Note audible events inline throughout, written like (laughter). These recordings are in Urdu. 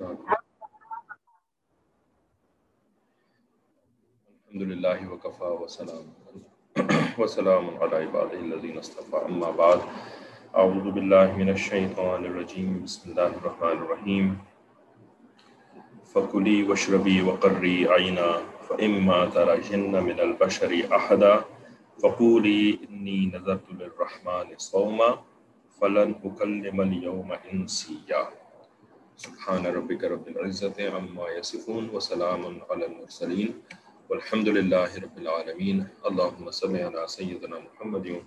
الحمد لله وكفى وسلام وسلام على عباده الذين اصطفى أما بعد أعوذ بالله من الشيطان الرجيم بسم الله الرحمن الرحيم فكلي واشربي وقري عينا فإما ترجن من البشر أحدا فقولي إني نذرت للرحمن صوما فلن أكلم اليوم إنسيا سبحان ربك رب العزة عما يصفون وسلام على المرسلين والحمد لله رب العالمين. اللهم صل على سيدنا محمد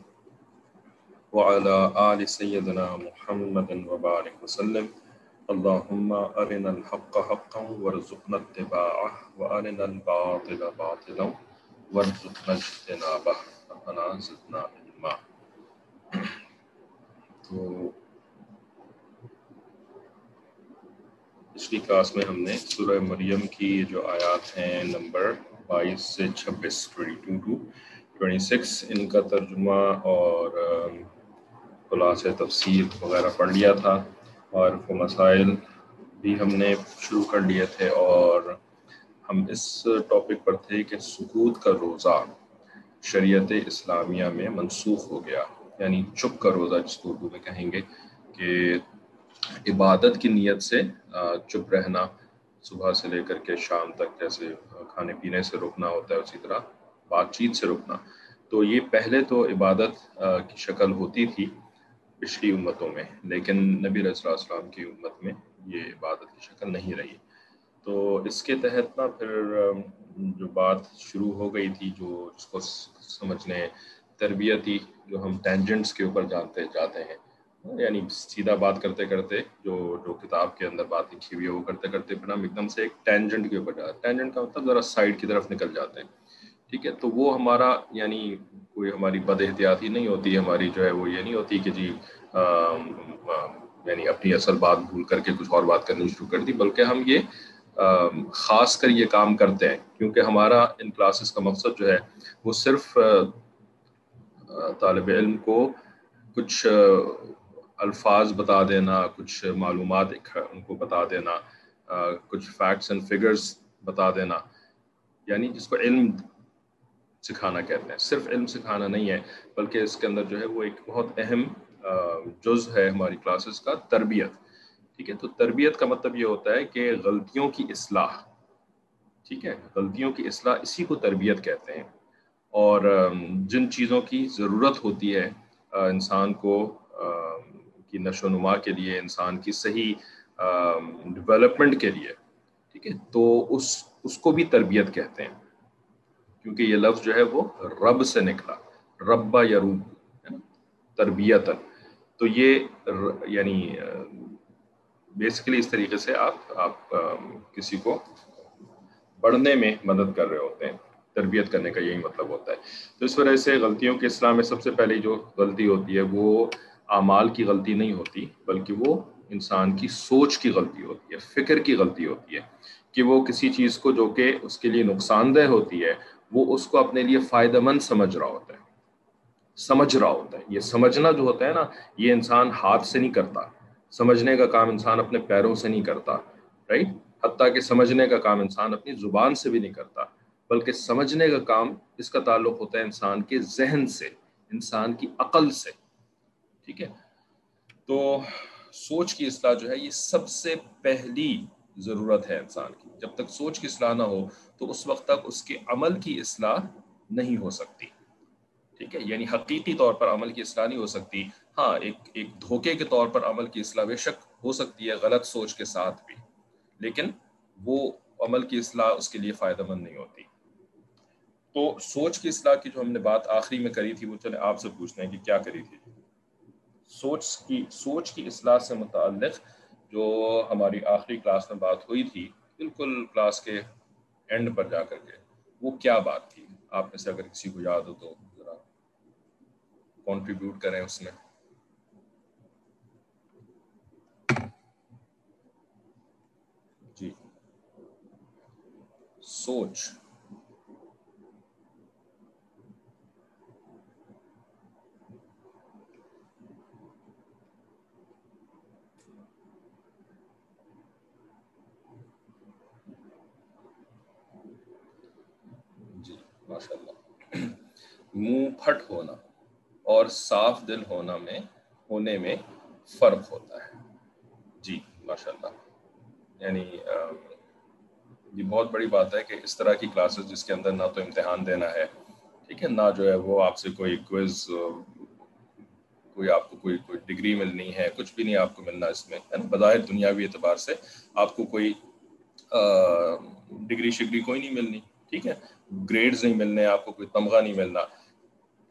وعلى آل سيدنا محمد وبارك وسلم. اللهم أرنا الحق حقا وارزقنا اتباعه وأرنا الباطل باطلا وارزقنا اجتنابه. ربنا زدنا علما. تو پچھلی کلاس میں ہم نے سورہ مریم کی جو آیات ہیں نمبر بائیس سے چھبیس twenty two to twenty six, ان کا ترجمہ اور خلاص تفسیر وغیرہ پڑھ لیا تھا اور وہ مسائل بھی ہم نے شروع کر لیے تھے اور ہم اس ٹاپک پر تھے کہ سکوت کا روزہ شریعت اسلامیہ میں منسوخ ہو گیا یعنی چپ کا روزہ جس کو اردو میں کہیں گے کہ عبادت کی نیت سے چپ رہنا، صبح سے لے کر کے شام تک جیسے کھانے پینے سے رکنا ہوتا ہے، اسی طرح بات چیت سے رکنا۔ تو یہ پہلے تو عبادت کی شکل ہوتی تھی پچھلی امتوں میں، لیکن نبی علیہ اللہ السلام کی امت میں یہ عبادت کی شکل نہیں رہی۔ تو اس کے تحت نا پھر جو بات شروع ہو گئی تھی، جو اس کو سمجھنے، تربیتی جو ہم ٹینجنٹس کے اوپر جانتے جاتے ہیں یعنی سیدھا بات کرتے کرتے جو جو کتاب کے اندر بات لکھی ہوئی ہے، وہ کرتے کرتے پھر ہم ایک دم سے ایک ٹینجنٹ کے اوپر جاتے ٹینجنٹ کا مطلب ذرا سائڈ کی طرف نکل جاتے ہیں، ٹھیک ہے؟ تو وہ ہمارا یعنی کوئی ہماری بد احتیاطی نہیں ہوتی، ہماری جو ہے وہ یہ نہیں ہوتی کہ جی یعنی اپنی اصل بات بھول کر کے کچھ اور بات کرنی شروع کر دی، بلکہ ہم یہ خاص کر یہ کام کرتے ہیں، کیونکہ ہمارا ان کلاسز کا مقصد جو ہے وہ صرف طالب علم کو کچھ الفاظ بتا دینا، کچھ معلومات ان کو بتا دینا کچھ فیکٹس اینڈ فگرز بتا دینا۔ یعنی جس کو علم سکھانا کہتے ہیں۔ صرف علم سکھانا نہیں ہے، بلکہ اس کے اندر جو ہے وہ ایک بہت اہم جز ہے ہماری کلاسز کا، تربیت۔ ٹھیک ہے؟ تو تربیت کا مطلب یہ ہوتا ہے کہ غلطیوں کی اصلاح۔ ٹھیک ہے؟ غلطیوں کی اصلاح اسی کو تربیت کہتے ہیں۔ اور جن چیزوں کی ضرورت ہوتی ہے انسان کو کی نشو و نما کے لیے، انسان کی صحیح ڈیولپمنٹ کے لیے، ٹھیک ہے؟ تو اس اس کو بھی تربیت کہتے ہیں، کیونکہ یہ لفظ جو ہے وہ رب سے نکلا، ربا یا روب تربیت تو یہ یعنی بیسیکلی اس طریقے سے آپ آپ کسی کو پڑھنے میں مدد کر رہے ہوتے ہیں، تربیت کرنے کا یہی مطلب ہوتا ہے۔ تو اس وجہ سے غلطیوں کے اسلام میں سب سے پہلے جو غلطی ہوتی ہے وہ اعمال کی غلطی نہیں ہوتی، بلکہ وہ انسان کی سوچ کی غلطی ہوتی ہے، فکر کی غلطی ہوتی ہے کہ وہ کسی چیز کو جو کہ اس کے لیے نقصان دہ ہوتی ہے، وہ اس کو اپنے لیے فائدہ مند سمجھ رہا ہوتا ہے۔ سمجھ رہا ہوتا ہے۔ یہ سمجھنا جو ہوتا ہے نا، یہ انسان ہاتھ سے نہیں کرتا۔ سمجھنے کا کام انسان اپنے پیروں سے نہیں کرتا رائٹ حتیٰ کہ سمجھنے کا کام انسان اپنی زبان سے بھی نہیں کرتا۔ بلکہ سمجھنے کا کام اس کا تعلق ہوتا ہے انسان کے ذہن سے، انسان کی عقل سے۔ ٹھیک ہے؟ تو سوچ کی اصلاح جو ہے، یہ سب سے پہلی ضرورت ہے انسان کی۔ جب تک سوچ کی اصلاح نہ ہو، تو اس وقت تک اس کے عمل کی اصلاح نہیں ہو سکتی۔ ٹھیک ہے؟ یعنی حقیقی طور پر عمل کی اصلاح نہیں ہو سکتی۔ ہاں ایک ایک دھوکے کے طور پر عمل کی اصلاح بے شک ہو سکتی ہے، غلط سوچ کے ساتھ بھی۔ لیکن وہ عمل کی اصلاح اس کے لیے فائدہ مند نہیں ہوتی۔ تو سوچ کی اصلاح کی جو ہم نے بات آخری میں کری تھی، وہ چلے آپ سے پوچھتے ہیں کہ کیا کری تھی۔ سوچ کی سوچ کی اصلاح سے متعلق جو ہماری آخری کلاس میں بات ہوئی تھی، بالکل کلاس کے اینڈ پر جا کر کے۔ وہ کیا بات تھی؟ آپ میں سے اگر کسی کو یاد ہو تو ذرا کنٹریبیوٹ کریں اس میں۔ جی۔ سوچ۔ ماشاء اللہ منہ پھٹ ہونا اور صاف دل ہونا میں ہونے میں فرق ہوتا ہے۔ جی ماشاء اللہ یعنی یہ بہت بڑی بات ہے کہ اس طرح کی کلاسز جس کے اندر نہ تو امتحان دینا ہے، ٹھیک ہے، نہ جو ہے وہ آپ سے کوئی کوئز کوئی آپ کو کوئی کوئی ڈگری ملنی ہے، کچھ بھی نہیں آپ کو ملنا اس میں، ہے نا؟ بظاہر دنیاوی اعتبار سے آپ کو کوئی ڈگری شگری کوئی نہیں ملنی۔ ٹھیک ہے؟ گریڈز نہیں ملنے، آپ کو کوئی تمغہ نہیں ملنا۔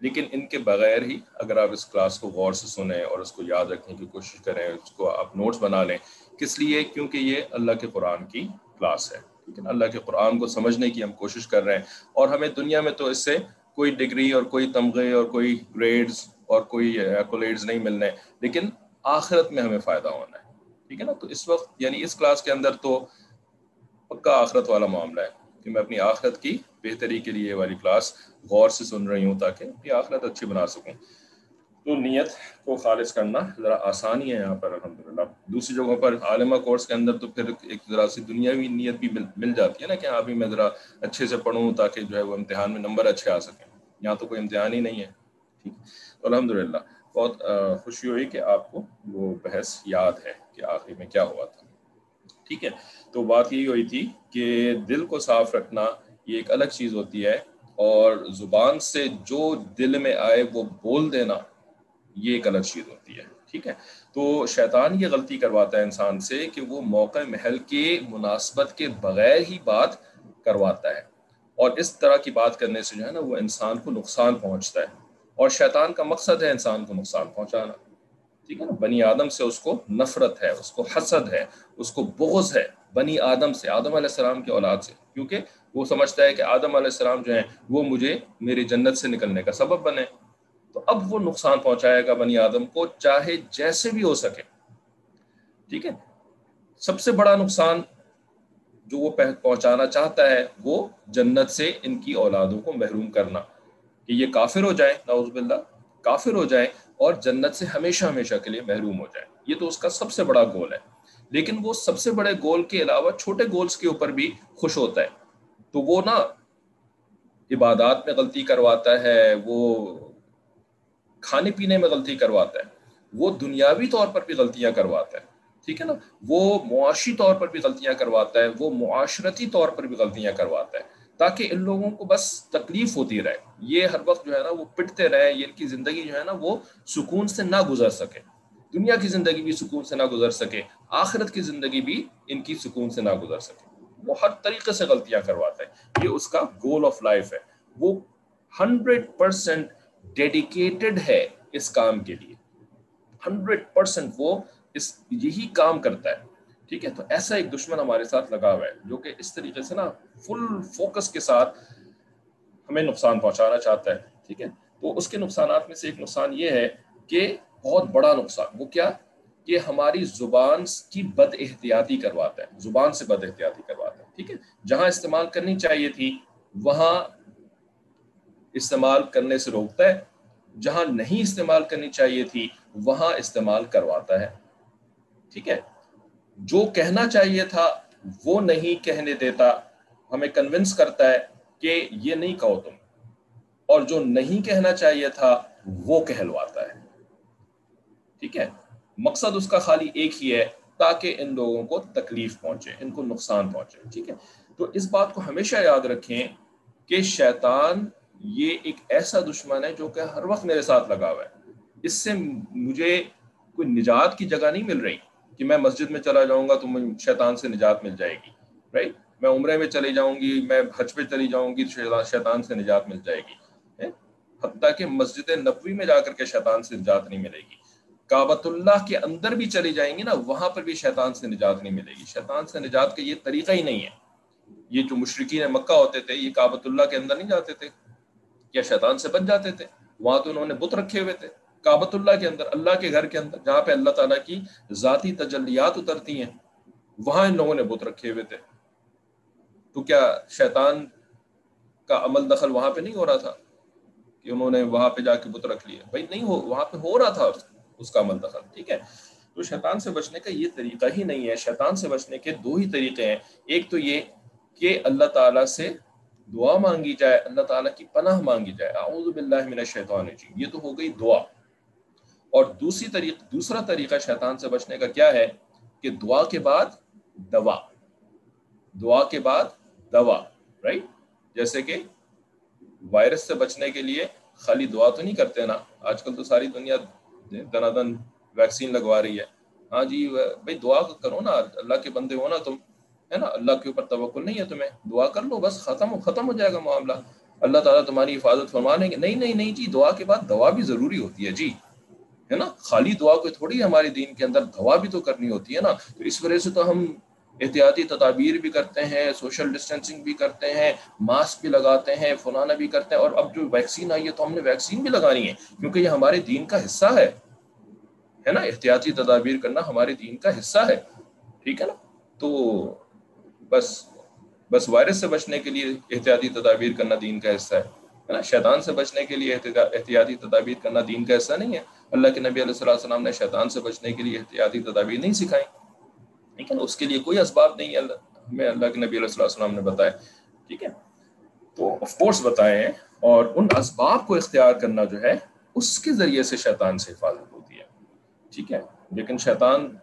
لیکن ان کے بغیر ہی اگر آپ اس کلاس کو غور سے سنیں اور اس کو یاد رکھنے کی کوشش کریں اس کو آپ نوٹس بنا لیں، کس لیے؟ کیونکہ یہ اللہ کے قرآن کی کلاس ہے۔ ٹھیک ہے اللہ کے قرآن کو سمجھنے کی ہم کوشش کر رہے ہیں۔ اور ہمیں دنیا میں تو اس سے کوئی ڈگری اور کوئی تمغے اور کوئی گریڈز اور کوئی ایکولیڈز نہیں ملنے، لیکن آخرت میں ہمیں فائدہ ہونا ہے۔ ٹھیک ہے نا؟ تو اس وقت یعنی اس کلاس کے اندر تو پکا آخرت والا معاملہ ہے۔ کہ میں اپنی آخرت کی بہتری کے لیے والی کلاس غور سے سن رہی ہوں تاکہ اپنی آخرت اچھی بنا سکوں۔ تو نیت کو خالص کرنا ذرا آسانی ہے یہاں پر، الحمدللہ۔ دوسری جگہوں پر عالمہ کورس کے اندر تو پھر ایک ذرا سی دنیاوی نیت بھی مل جاتی ہے نا کہ ہاں بھی میں ذرا اچھے سے پڑھوں تاکہ جو ہے وہ امتحان میں نمبر اچھے آ سکیں۔ یہاں تو کوئی امتحان ہی نہیں ہے۔ ٹھیک۔ تو الحمد للہ بہت خوشی ہوئی کہ آپ کو وہ بحث یاد ہے کہ آخری میں کیا ہوا تھا۔ ٹھیک ہے؟ تو بات یہی ہوئی تھی کہ دل کو صاف رکھنا یہ ایک الگ چیز ہوتی ہے اور زبان سے جو دل میں آئے وہ بول دینا یہ ایک الگ چیز ہوتی ہے، ٹھیک ہے؟ تو شیطان یہ غلطی کرواتا ہے انسان سے کہ وہ موقع محل کے مناسبت کے بغیر ہی بات کرواتا ہے اور اس طرح کی بات کرنے سے جو ہے نا وہ انسان کو نقصان پہنچتا ہے اور شیطان کا مقصد ہے انسان کو نقصان پہنچانا۔ ٹھیک ہے نا؟ بنی آدم سے اس کو نفرت ہے، اس کو حسد ہے، اس کو بغض ہے بنی آدم سے، آدم علیہ السلام کے اولاد سے۔ کیونکہ وہ سمجھتا ہے کہ آدم علیہ السلام جو ہیں، وہ مجھے میری جنت سے نکلنے کا سبب بنے۔ تو اب وہ نقصان پہنچائے گا بنی آدم کو، چاہے جیسے بھی ہو سکے۔ ٹھیک ہے؟ سب سے بڑا نقصان جو وہ پہنچانا چاہتا ہے، وہ جنت سے ان کی اولادوں کو محروم کرنا۔ کہ یہ کافر ہو جائیں، نعوذ باللہ۔ کافر ہو جائیں اور جنت سے ہمیشہ ہمیشہ کے لیے محروم ہو جائیں یہ تو اس کا سب سے بڑا گول ہے۔ لیکن وہ سب سے بڑے گول کے علاوہ چھوٹے گولز کے اوپر بھی خوش ہوتا ہے۔ تو وہ نا عبادات میں غلطی کرواتا ہے، وہ کھانے پینے میں غلطی کرواتا ہے۔ وہ دنیاوی طور پر بھی غلطیاں کرواتا ہے۔ ٹھیک ہے نا؟ وہ معاشی طور پر بھی غلطیاں کرواتا ہے، وہ معاشرتی طور پر بھی غلطیاں کرواتا ہے۔ تاکہ ان لوگوں کو بس تکلیف ہوتی رہے۔ یہ ہر وقت جو ہے نا وہ پٹتے رہے، یہ ان کی زندگی جو ہے نا وہ سکون سے نہ گزر سکے۔ دنیا کی زندگی بھی سکون سے نہ گزر سکے، آخرت کی زندگی بھی ان کی سکون سے نہ گزر سکے۔ وہ ہر طریقے سے غلطیاں کرواتا ہے۔ یہ اس کا گول آف لائف ہے۔ وہ ہنڈریڈ پرسینٹ ڈیڈیکیٹڈ ہے اس کام کے لیے۔ ہنڈریڈ پرسینٹ وہ اس یہی کام کرتا ہے۔ ٹھیک ہے، تو ایسا ایک دشمن ہمارے ساتھ لگا ہوا ہے، جو کہ اس طریقے سے نا فل فوکس کے ساتھ ہمیں نقصان پہنچانا چاہتا ہے، ٹھیک ہے؟ تو اس کے نقصانات میں سے ایک نقصان یہ ہے کہ بہت بڑا نقصان، وہ کیا؟ کہ ہماری زبان کی بد احتیاطی کرواتا ہے، زبان سے بد احتیاطی کرواتا ہے، ٹھیک ہے؟ جہاں استعمال کرنی چاہیے تھی، وہاں استعمال کرنے سے روکتا ہے، جہاں نہیں استعمال کرنی چاہیے تھی، وہاں استعمال کرواتا ہے، ٹھیک ہے؟ جو کہنا چاہیے تھا وہ نہیں کہنے دیتا، ہمیں کنونس کرتا ہے کہ یہ نہیں کہو تم۔ اور جو نہیں کہنا چاہیے تھا وہ کہلواتا ہے۔ ٹھیک ہے؟ مقصد اس کا خالی ایک ہی ہے، تاکہ ان لوگوں کو تکلیف پہنچے، ان کو نقصان پہنچے۔ ٹھیک ہے؟ تو اس بات کو ہمیشہ یاد رکھیں کہ شیطان یہ ایک ایسا دشمن ہے جو کہ ہر وقت میرے ساتھ لگا ہوا ہے۔ اس سے مجھے کوئی نجات کی جگہ نہیں مل رہی۔ کہ میں مسجد میں چلا جاؤں گا تو شیطان سے نجات مل جائے گی رائٹ میں عمرے میں چلی جاؤں گی، میں حج پہ چلی جاؤں گی، تو شیطان سے نجات مل جائے گی حتیٰ کہ مسجد نبوی میں جا کر کے شیطان سے نجات نہیں ملے گی۔ کابت اللہ کے اندر بھی چلی جائیں گی نا، وہاں پر بھی شیطان سے نجات نہیں ملے گی۔ شیطان سے نجات کا یہ طریقہ ہی نہیں ہے۔ یہ جو مشرقین مکہ ہوتے تھے، یہ کابت اللہ کے اندر نہیں جاتے تھے، یا شیطان سے بچ جاتے تھے، وہاں تو انہوں نے بت رکھے ہوئے تھے۔ کابت اللہ کے اندر، اللہ کے گھر کے اندر، جہاں پہ اللہ تعالیٰ کی ذاتی تجلیات اترتی ہیں، وہاں ان لوگوں نے بت رکھے ہوئے تھے۔ تو کیا شیطان کا عمل دخل وہاں پہ نہیں ہو رہا تھا کہ انہوں نے وہاں پہ جا کے بت رکھ لیا؟ بھائی نہیں ہو، وہاں پہ ہو رہا تھا اس کا عمل دخل، ٹھیک ہے؟ تو شیطان سے بچنے کا یہ طریقہ ہی نہیں ہے۔ شیطان سے بچنے کے دو ہی طریقے ہیں۔ ایک تو یہ کہ اللہ تعالیٰ سے دعا مانگی جائے، اللہ تعالیٰ کی پناہ مانگی جائے۔ اعوذ باللہ من الشیطان الرجیم۔ یہ تو ہو گئی دعا۔ اور دوسری طریق دوسرا طریقہ شیطان سے بچنے کا کیا ہے؟ کہ دعا کے بعد دوا۔ دعا کے بعد دوا رائٹ جیسے کہ وائرس سے بچنے کے لیے خالی دعا تو نہیں کرتے نا؟ آج کل تو ساری دنیا دنا دن ویکسین لگوا رہی ہے۔ ہاں جی بھائی دعا کرو نا، اللہ کے بندے ہو نا تم، ہے نا؟ اللہ کے اوپر توقل نہیں ہے تمہیں۔ دعا کر لو بس، ختم ختم ہو جائے گا معاملہ۔ اللہ تعالیٰ تمہاری حفاظت فرما لیں گے۔ نہیں نہیں نہیں جی دعا کے بعد دعا بھی ضروری ہوتی ہے۔ جی۔ ہے نا؟ خالی دعا کو تھوڑی ہمارے دین کے اندر؟ دعا بھی تو کرنی ہوتی ہے نا۔ تو اس وجہ سے تو ہم احتیاطی تدابیر بھی کرتے ہیں، سوشل ڈسٹینسنگ بھی کرتے ہیں، ماسک بھی لگاتے ہیں، فلانا بھی کرتے ہیں۔ اور اب جو ویکسین آئی ہے تو ہم نے ویکسین بھی لگانی ہے، کیونکہ یہ ہمارے دین کا حصہ ہے۔ ہے نا؟ احتیاطی تدابیر کرنا ہمارے دین کا حصہ ہے۔ ٹھیک ہے نا؟ تو بس بس وائرس سے بچنے کے لیے احتیاطی تدابیر کرنا دین کا حصہ ہے۔ ہے نا؟ شیطان سے بچنے کے لیے احتیاطی تدابیر کرنا دین کا حصہ نہیں ہے۔ اللہ کے نبی علیہ صلی السلام نے شیطان سے بچنے کے لیے احتیاطی تدابیر نہیں سکھائی۔ ٹھیک ہے نا؟ اس کے لیے کوئی اسباب نہیں ہے۔ اللہ ہمیں اللہ کے نبی علیہ صلی السلام نے بتایا۔ ٹھیک ہے؟ تو آف کورس بتائے ہیں اور ان اسباب کو اختیار کرنا جو ہے، اس کے ذریعے سے شیطان سے حفاظت ہوتی ہے۔ ٹھیک ہے؟ لیکن شیطان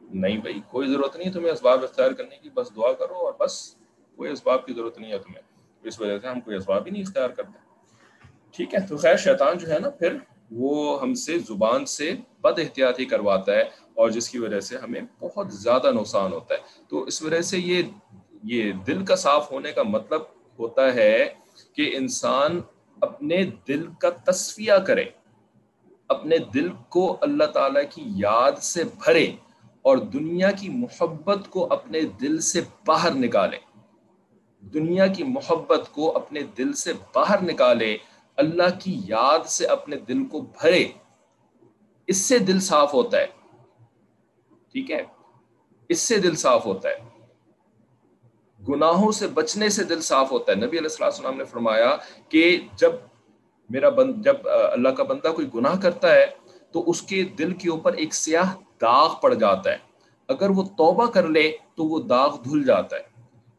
نہیں بھائی، کوئی ضرورت نہیں تمہیں اسباب اختیار کرنے کی، بس دعا کرو اور بس، کوئی اسباب کی ضرورت نہیں ہے تمہیں۔ اس وجہ سے ہم کوئی اسباب ہی نہیں اختیار کرتے۔ ٹھیک ہے، تو خیر شیطان جو ہے نا، پھر وہ ہم سے زبان سے بد احتیاطی کرواتا ہے اور جس کی وجہ سے ہمیں بہت زیادہ نقصان ہوتا ہے۔ تو اس وجہ سے یہ یہ دل کا صاف ہونے کا مطلب ہوتا ہے کہ انسان اپنے دل کا تصفیہ کرے، اپنے دل کو اللہ تعالیٰ کی یاد سے بھرے اور دنیا کی محبت کو اپنے دل سے باہر نکالے۔ دنیا کی محبت کو اپنے دل سے باہر نکالے، اللہ کی یاد سے اپنے دل کو بھرے۔ اس سے دل صاف ہوتا ہے۔ ٹھیک ہے؟ اس سے دل صاف ہوتا ہے۔ گناہوں سے بچنے سے دل صاف ہوتا ہے۔ نبی علیہ السلام نے فرمایا کہ جب میرا بند جب اللہ کا بندہ کوئی گناہ کرتا ہے تو اس کے دل کے اوپر ایک سیاہ داغ پڑ جاتا ہے۔ اگر وہ توبہ کر لے تو وہ داغ دھل جاتا ہے۔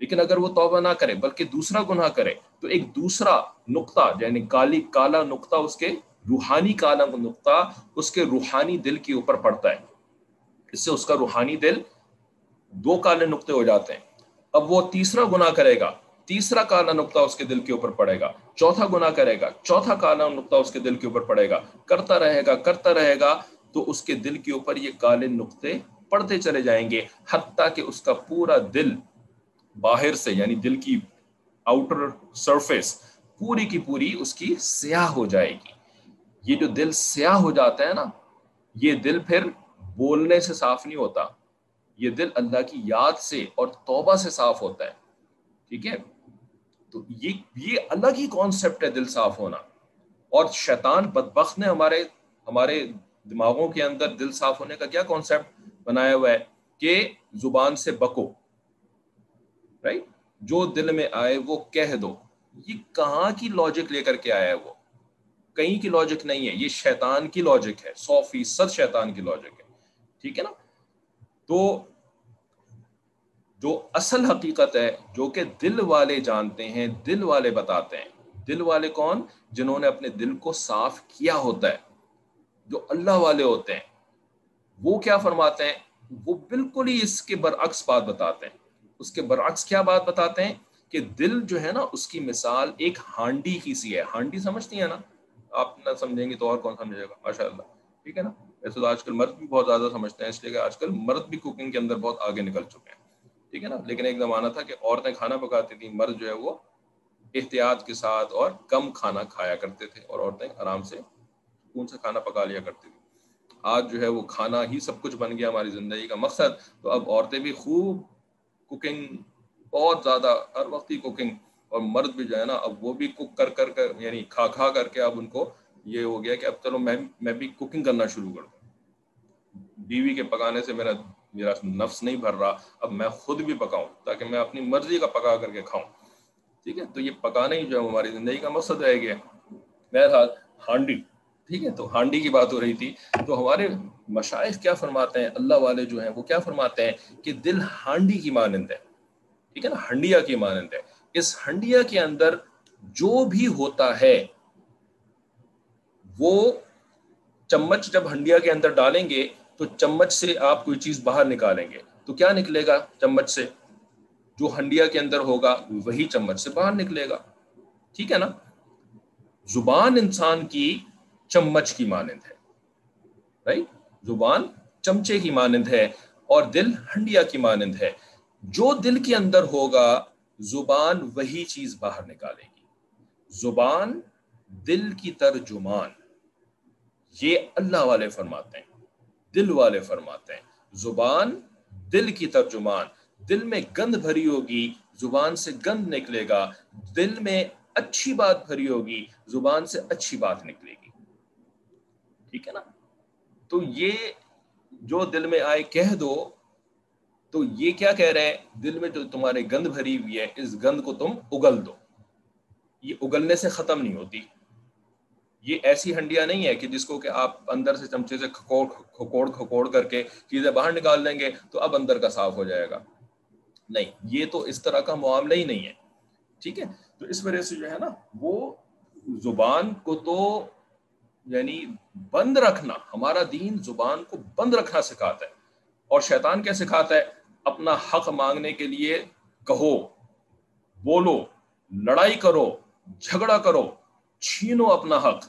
لیکن اگر وہ توبہ نہ کرے، بلکہ دوسرا گناہ کرے، تو ایک دوسرا نقطہ یعنی کالی، کالا نقطہ، اس کے روحانی کالا نقطہ اس کے روحانی دل کے اوپر پڑتا ہے۔ اس سے اس کا روحانی دل دو کالے نقطے ہو جاتے ہیں۔ اب وہ تیسرا گناہ کرے گا، تیسرا کالا نقطہ اس کے دل کے اوپر پڑے گا، چوتھا گناہ کرے گا، چوتھا کالا نقطہ اس کے دل کے اوپر پڑے گا، کرتا رہے گا، کرتا رہے گا، تو اس کے دل کے اوپر یہ کالے نقطے پڑتے چلے جائیں گے، حتیٰ کہ اس کا پورا دل باہر سے یعنی دل کی آؤٹر سرفیس پوری کی پوری اس کی سیاہ ہو جائے گی۔ یہ جو دل سیاہ ہو جاتا ہے نا، یہ دل پھر بولنے سے صاف نہیں ہوتا۔ یہ دل اللہ کی یاد سے اور توبہ سے صاف ہوتا ہے۔ ٹھیک ہے؟ تو یہ یہ الگ ہی کانسیپٹ ہے دل صاف ہونا۔ اور شیطان بدبخت نے ہمارے ہمارے دماغوں کے اندر دل صاف ہونے کا کیا کانسیپٹ بنایا ہوا ہے؟ کہ زبان سے بکو۔ رائٹ جو دل میں آئے وہ کہہ دو۔ یہ کہاں کی لاجک لے کر کے آیا ہے وہ؟ کہیں کی لاجک نہیں ہے۔ یہ شیطان کی لاجک ہے۔ سو فیصد شیطان کی لاجک ہے۔ ٹھیک ہے نا؟ تو جو اصل حقیقت ہے، جو کہ دل والے جانتے ہیں، دل والے بتاتے ہیں۔ دل والے کون؟ جنہوں نے اپنے دل کو صاف کیا ہوتا ہے۔ جو اللہ والے ہوتے ہیں۔ وہ کیا فرماتے ہیں؟ وہ بالکل ہی اس کے برعکس بات بتاتے ہیں۔ اس کے برعکس کیا بات بتاتے ہیں کہ دل جو ہے نا، اس کی مثال ایک ہانڈی کی سی ہے۔ ہانڈی سمجھتی ہے نا؟ آپ نہ سمجھیں گے تو اور کون سمجھے گا؟ ماشاء اللہ ٹھیک ہے نا؟ ویسے تو آج کل مرد بھی بہت زیادہ سمجھتے ہیں، اس لیے کہ آج کل مرد بھی کوکنگ کے اندر بہت آگے نکل چکے ہیں۔ ٹھیک ہے نا؟ لیکن ایک زمانہ تھا کہ عورتیں کھانا پکاتی تھیں، مرد جو ہے وہ احتیاط کے ساتھ اور کم کھانا کھایا کرتے تھے اور عورتیں آرام سے سکون سے کھانا پکا لیا کرتی تھی آج جو ہے وہ کھانا ہی سب کچھ بن گیا ہماری زندگی کا مقصد۔ تو اب عورتیں بھی خوب کوکنگ بہت زیادہ، ہر وقت ہی کوکنگ اور مرد بھی جو ہے نا، اب وہ بھی کوک کر کر کر یعنی کھا کھا کر کے اب ان کو یہ ہو گیا کہ اب چلو میں میں بھی کوکنگ کرنا شروع کر دوں۔ بیوی کے پکانے سے میرا میرا نفس نہیں بھر رہا، اب میں خود بھی پکاؤں تاکہ میں اپنی مرضی کا پکا کر کے کھاؤں۔ ٹھیک ہے؟ تو یہ پکانا ہی جو ہے ہماری زندگی کا مقصد رہ گیا۔ بہرحال ہانڈی ٹھیک ہے، تو ہانڈی کی بات ہو رہی تھی۔ تو ہمارے مشائق کیا فرماتے ہیں؟ اللہ والے جو ہیں وہ کیا فرماتے ہیں کہ دل ہانڈی کی مانند ہے۔ ٹھیک ہے نا؟ ہنڈیا کی مانند ہے۔ اس ہنڈیا کے اندر جو بھی ہوتا ہے، وہ چمچ جب ہنڈیا کے اندر ڈالیں گے، تو چمچ سے آپ کوئی چیز باہر نکالیں گے۔ تو کیا نکلے گا چمچ سے؟ جو ہنڈیا کے اندر ہوگا، وہی چمچ سے باہر نکلے گا۔ ٹھیک ہے نا؟ زبان انسان کی چمچ کی مانند ہے۔ رائٹ زبان چمچے کی مانند ہے اور دل ہنڈیا کی مانند ہے۔ جو دل کے اندر ہوگا، زبان وہی چیز باہر نکالے گی۔ زبان دل کی ترجمان۔ یہ اللہ والے فرماتے ہیں۔ دل والے فرماتے ہیں۔ زبان دل کی ترجمان۔ دل میں گند بھری ہوگی، زبان سے گند نکلے گا۔ دل میں اچھی بات بھری ہوگی، زبان سے اچھی بات نکلے گی۔ ٹھیک ہے نا؟ تو یہ جو دل میں آئے کہہ دو، تو یہ کیا کہہ رہے ہیں؟ دل میں جو تمہارے گند بھری ہوئی ہے، اس گند کو تم اگل دو۔ یہ اگلنے سے ختم نہیں ہوتی۔ یہ ایسی ہنڈیا نہیں ہے کہ جس کو کہ آپ اندر سے چمچے سے کھکوڑ کھکوڑ کھکوڑ کر کے چیزیں باہر نکال دیں گے تو اب اندر کا صاف ہو جائے گا۔ نہیں، یہ تو اس طرح کا معاملہ ہی نہیں ہے۔ ٹھیک ہے؟ تو اس وجہ سے جو ہے نا، وہ زبان کو تو یعنی بند رکھنا، ہمارا دین زبان کو بند رکھنا سکھاتا ہے۔ اور شیطان کیا سکھاتا ہے؟ اپنا حق مانگنے کے لیے کہو، بولو، لڑائی کرو، جھگڑا کرو، چھینو اپنا حق۔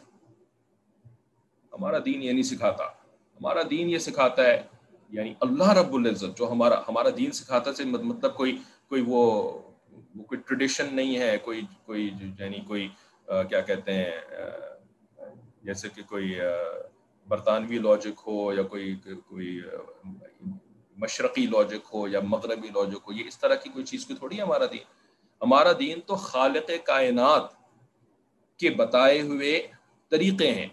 ہمارا دین یہ نہیں سکھاتا۔ ہمارا دین یہ سکھاتا ہے یعنی اللہ رب العزت، جو ہمارا ہمارا دین سکھاتا سے مطلب کوئی کوئی وہ کوئی ٹریڈیشن نہیں ہے، کوئی کوئی یعنی کوئی کیا کہتے ہیں جیسے کہ کوئی برطانوی لاجک ہو یا کوئی کوئی مشرقی لاجک ہو یا مغربی لاجک ہو، یہ اس طرح کی کوئی چیز کو تھوڑی ہے ہمارا دین؟ ہمارا دین تو خالق کائنات کے بتائے ہوئے طریقے ہیں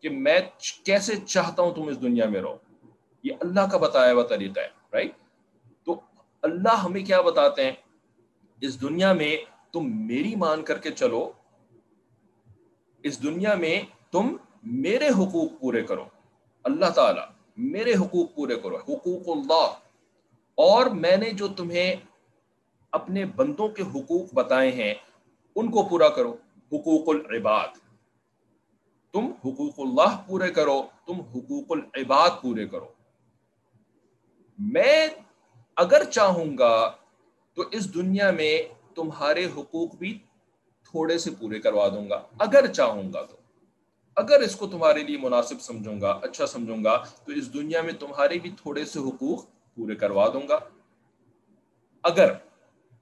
کہ میں کیسے چاہتا ہوں تم اس دنیا میں رہو؟ یہ اللہ کا بتایا ہوا طریقہ ہے رائٹ تو اللہ ہمیں کیا بتاتے ہیں؟ اس دنیا میں تم میری مان کر کے چلو، اس دنیا میں تم میرے حقوق پورے کرو۔ اللہ تعالی، میرے حقوق پورے کرو۔ حقوق اللہ۔ اور میں نے جو تمہیں اپنے بندوں کے حقوق بتائے ہیں، ان کو پورا کرو۔ حقوق العباد۔ تم حقوق اللہ پورے کرو، تم حقوق العباد پورے کرو۔ میں اگر چاہوں گا تو اس دنیا میں تمہارے حقوق بھی تھوڑے سے پورے کروا دوں گا۔ اگر چاہوں گا تو۔ اگر اس کو تمہارے لیے مناسب سمجھوں گا اچھا سمجھوں گا، تو اس دنیا میں تمہارے بھی تھوڑے سے حقوق پورے کروا دوں گا۔ اگر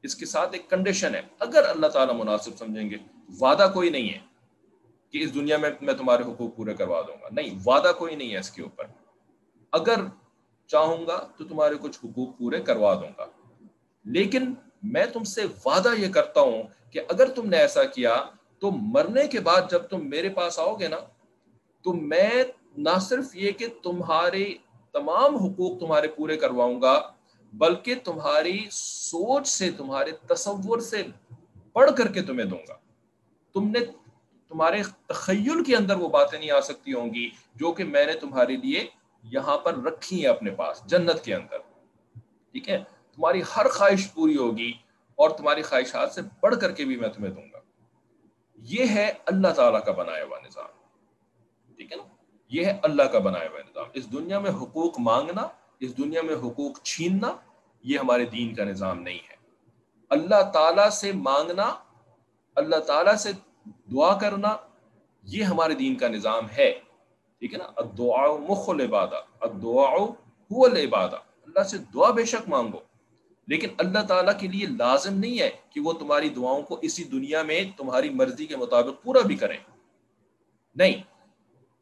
اس کے ساتھ ایک کنڈیشن ہے، اگر اللہ تعالیٰ مناسب سمجھیں گے، وعدہ کوئی نہیں ہے کہ اس دنیا میں میں تمہارے حقوق پورے کروا دوں گا۔ نہیں، وعدہ کوئی نہیں ہے اس کے اوپر۔ اگر چاہوں گا تو تمہارے کچھ حقوق پورے کروا دوں گا۔ لیکن میں تم سے وعدہ یہ کرتا ہوں کہ اگر تم نے ایسا کیا تو مرنے کے بعد جب تم میرے پاس آؤ گے نا، تو میں نہ صرف یہ کہ تمہارے تمام حقوق تمہارے پورے کرواؤں گا، بلکہ تمہاری سوچ سے، تمہارے تصور سے پڑھ کر کے تمہیں دوں گا۔ تم نے تمہارے تخیل کے اندر وہ باتیں نہیں آ سکتی ہوں گی جو کہ میں نے تمہارے لیے یہاں پر رکھی ہیں اپنے پاس، جنت کے اندر۔ ٹھیک ہے؟ تمہاری ہر خواہش پوری ہوگی اور تمہاری خواہشات سے بڑھ کر کے بھی میں تمہیں دوں گا۔ یہ ہے اللہ تعالیٰ کا بنایا ہوا نظام۔ ٹھیک ہے نا؟ یہ ہے اللہ کا بنایا ہوا نظام۔ اس دنیا میں حقوق مانگنا، اس دنیا میں حقوق چھیننا، یہ ہمارے دین کا نظام نہیں ہے۔ اللہ تعالیٰ سے مانگنا، اللہ تعالیٰ سے دعا کرنا، یہ ہمارے دین کا نظام ہے۔ ٹھیک ہے نا؟ الدعاء مخ العبادہ الدعاء هو العبادہ۔ اللہ سے دعا بے شک مانگو۔ لیکن اللہ تعالیٰ کے لیے لازم نہیں ہے کہ وہ تمہاری دعاؤں کو اسی دنیا میں تمہاری مرضی کے مطابق پورا بھی کریں۔ نہیں،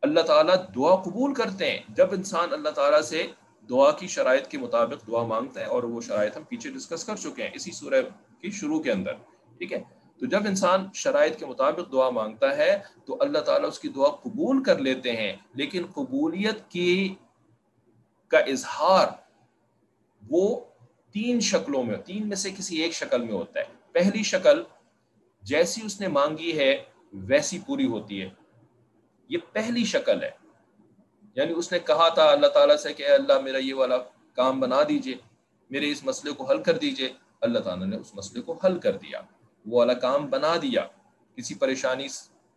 اللہ تعالیٰ دعا قبول کرتے ہیں۔ جب انسان اللہ تعالیٰ سے دعا کی شرائط کے مطابق دعا مانگتا ہے اور وہ شرائط ہم پیچھے ڈسکس کر چکے ہیں اسی سورہ کی شروع کے اندر، ٹھیک ہے؟ تو جب انسان شرائط کے مطابق دعا مانگتا ہے تو اللہ تعالیٰ اس کی دعا قبول کر لیتے ہیں۔ لیکن قبولیت کی کا اظہار وہ تین شکلوں میں، تین میں سے کسی ایک شکل میں ہوتا ہے۔ پہلی شکل جیسی اس نے مانگی ہے، ویسی پوری ہوتی ہے۔ یہ پہلی شکل ہے۔ یعنی اس نے کہا تھا اللہ تعالیٰ سے کہ اللہ میرا یہ والا کام بنا دیجیے، میرے اس مسئلے کو حل کر دیجیے۔ اللہ تعالیٰ نے اس مسئلے کو حل کر دیا۔ وہ والا کام بنا دیا۔ کسی پریشانی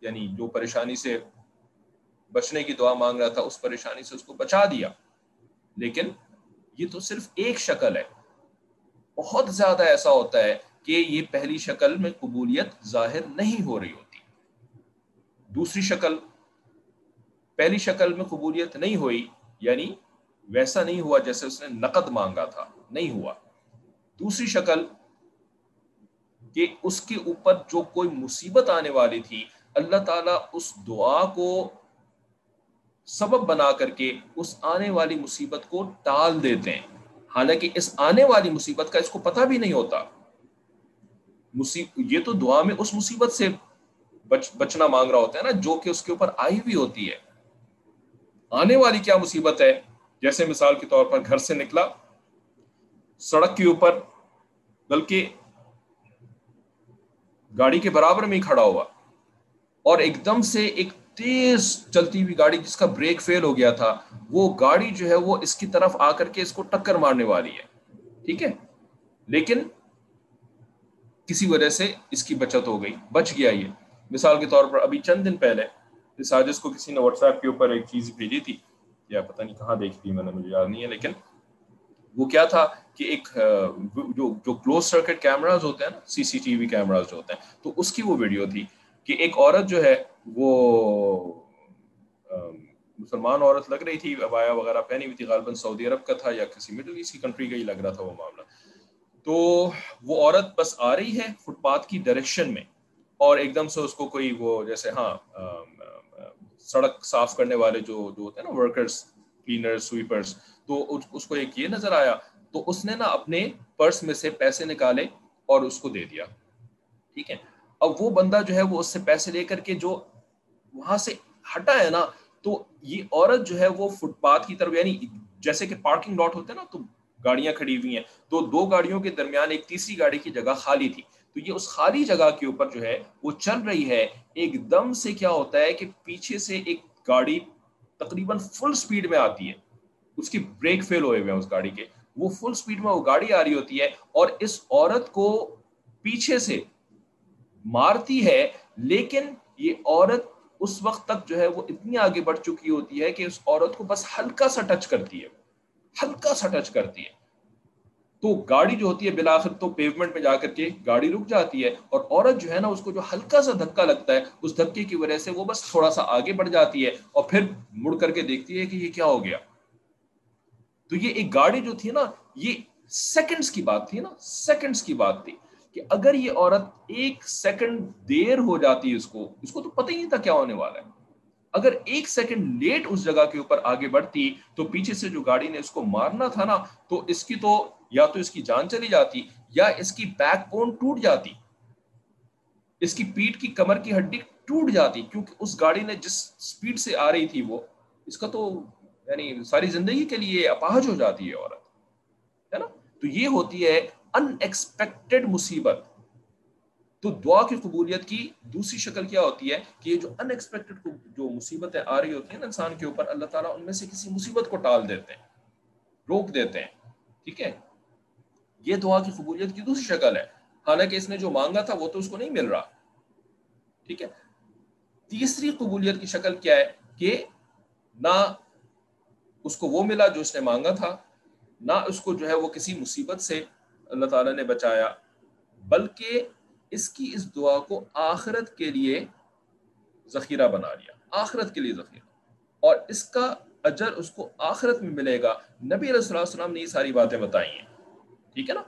یعنی جو پریشانی سے بچنے کی دعا مانگ رہا تھا، اس پریشانی سے اس کو بچا دیا۔ لیکن یہ تو صرف ایک شکل ہے۔ بہت زیادہ ایسا ہوتا ہے کہ یہ پہلی شکل میں قبولیت ظاہر نہیں ہو رہی ہوتی۔ دوسری شکل، پہلی شکل میں قبولیت نہیں ہوئی یعنی ویسا نہیں ہوا جیسے اس نے نقد مانگا تھا، نہیں ہوا۔ دوسری شکل، کہ اس کے اوپر جو کوئی مصیبت آنے والی تھی، اللہ تعالیٰ اس دعا کو سبب بنا کر کے اس آنے والی مصیبت کو ٹال دیتے ہیں۔ حالانکہ اس آنے والی مصیبت کا اس کو پتہ بھی نہیں ہوتا۔ یہ تو دعا میں اس مصیبت سے بچ بچنا مانگ رہا ہوتا ہے نا، جو کہ اس کے اوپر آئی ہوئی ہوتی ہے۔ آنے والی کیا مصیبت ہے؟ جیسے مثال کے طور پر گھر سے نکلا، سڑک کے اوپر، بلکہ گاڑی کے برابر میں ہی کھڑا ہوا۔ اور ایک دم سے ایک تیز چلتی ہوئی گاڑی جس کا بریک فیل ہو گیا تھا، وہ گاڑی جو ہے وہ اس کی طرف آ کر کے اس کو ٹکر مارنے والی ہے، ٹھیک ہے؟ لیکن کسی وجہ سے اس کی بچت ہو گئی، بچ گیا یہ۔ مثال کے طور پر ابھی چند دن پہلے ساجس کو کسی نے واٹس ایپ کے اوپر ایک چیز بھیجی تھی، یا پتہ نہیں کہاں دیکھی تھی، میں نے، مجھے یاد نہیں ہے، لیکن وہ کیا تھا کہ ایک جو جو کلوز سرکٹ کیمراز ہوتے ہیں نا سی سی ٹی وی کیمراز جو ہوتے ہیں، تو اس کی وہ ویڈیو تھی کہ ایک عورت جو ہے وہ مسلمان عورت لگ رہی تھی، ابایا وغیرہ پہنی ہوئی تھی، غالباً سعودی عرب کا تھا یا کسی مڈل ایسٹ کی کنٹری کا ہی لگ رہا تھا وہ معاملہ۔ تو وہ عورت بس آ رہی ہے فٹ پاتھ کی ڈائریکشن میں اور ایک دم سے اس کو کوئی وہ جیسے ہاں سڑک صاف کرنے والے جو جو ہوتے ہیں نا ورکرس کلینر سویپرس تو اس کو ایک یہ نظر آیا۔ تو اس نے نا اپنے پرس میں سے پیسے نکالے اور اس کو دے دیا۔ ٹھیک ہے؟ اب وہ بندہ جو ہے وہ اس سے پیسے لے کر کے جو وہاں سے ہٹا ہے نا، تو یہ عورت جو ہے وہ فٹ پاتھ کی طرف یعنی جیسے کہ پارکنگ لاٹ ہوتے ہیں نا، تو گاڑیاں کھڑی ہوئی ہیں۔ تو دو گاڑیوں کے درمیان ایک تیسری گاڑی کی جگہ خالی تھی۔ تو یہ اس خالی جگہ کے اوپر جو ہے وہ چل رہی ہے۔ ایک دم سے کیا ہوتا ہے کہ پیچھے سے ایک گاڑی تقریباً فل سپیڈ میں آتی ہے۔ اس کی بریک فیل ہوئے ہوئے ہیں اس گاڑی کے۔ وہ فل سپیڈ میں وہ گاڑی آ رہی ہوتی ہے اور اس عورت کو پیچھے سے مارتی ہے، لیکن یہ عورت اس وقت تک جو ہے وہ اتنی آگے بڑھ چکی ہوتی ہے کہ اس عورت کو بس ہلکا سا ٹچ کرتی ہے۔ ہلکا سا ٹچ کرتی ہے۔ تو گاڑی جو ہوتی ہے بلاخر تو پیومنٹ میں جا کر کے گاڑی رک جاتی ہے اور عورت جو ہے نا اس کو جو ہلکا سا دھکا لگتا ہے، اس دھکے کی وجہ سے وہ بس تھوڑا سا آگے بڑھ جاتی ہے اور پھر مڑ کر کے دیکھتی ہے کہ یہ کیا ہو گیا۔ تو یہ ایک گاڑی جو تھی نا، یہ سیکنڈز کی بات تھی نا سیکنڈز کی بات تھی۔ کہ اگر یہ عورت ایک سیکنڈ دیر ہو جاتی اس کو اس کو تو پتہ ہی نہیں تھا کیا ہونے والا ہے۔ اگر ایک سیکنڈ لیٹ اس جگہ کے اوپر آگے بڑھتی، تو پیچھے سے جو گاڑی نے اس کو مارنا تھا نا، تو اس کی تو یا تو اس کی جان چلی جاتی یا اس کی بیک بون ٹوٹ جاتی۔ اس کی پیٹ کی کمر کی ہڈی ٹوٹ جاتی، کیونکہ اس گاڑی نے جس سپیڈ سے آ رہی تھی وہ، اس کا تو یعنی ساری زندگی کے لیے اپاہج ہو جاتی ہے عورت، ہے نا؟ تو یہ ہوتی ہے ان ایکسپیکٹڈ مصیبت تو دعا کی قبولیت کی دوسری شکل کیا ہوتی ہے کہ یہ جو ان ایکسپیکٹڈ جو مصیبتیں آ رہی ہوتی ہیں نا انسان کے اوپر، اللہ تعالیٰ ان میں سے کسی مصیبت کو ٹال دیتے ہیں، روک دیتے ہیں، ٹھیک ہے؟ یہ دعا کی قبولیت کی دوسری شکل ہے۔ حالانکہ اس نے جو مانگا تھا وہ تو اس کو نہیں مل رہا، ٹھیک ہے؟ تیسری قبولیت کی شکل کیا ہے کہ نہ اس کو وہ ملا جو اس نے مانگا تھا، نہ اس کو جو ہے وہ کسی مصیبت سے اللہ تعالیٰ نے بچایا، بلکہ اس کی اس دعا کو آخرت کے لیے ذخیرہ بنا لیا، آخرت کے لیے ذخیرہ۔ اور اس کا اجر اس کو آخرت میں ملے گا۔ نبی علیہ السلام نے یہ ساری باتیں بتائی ہیں، ٹھیک ہے نا؟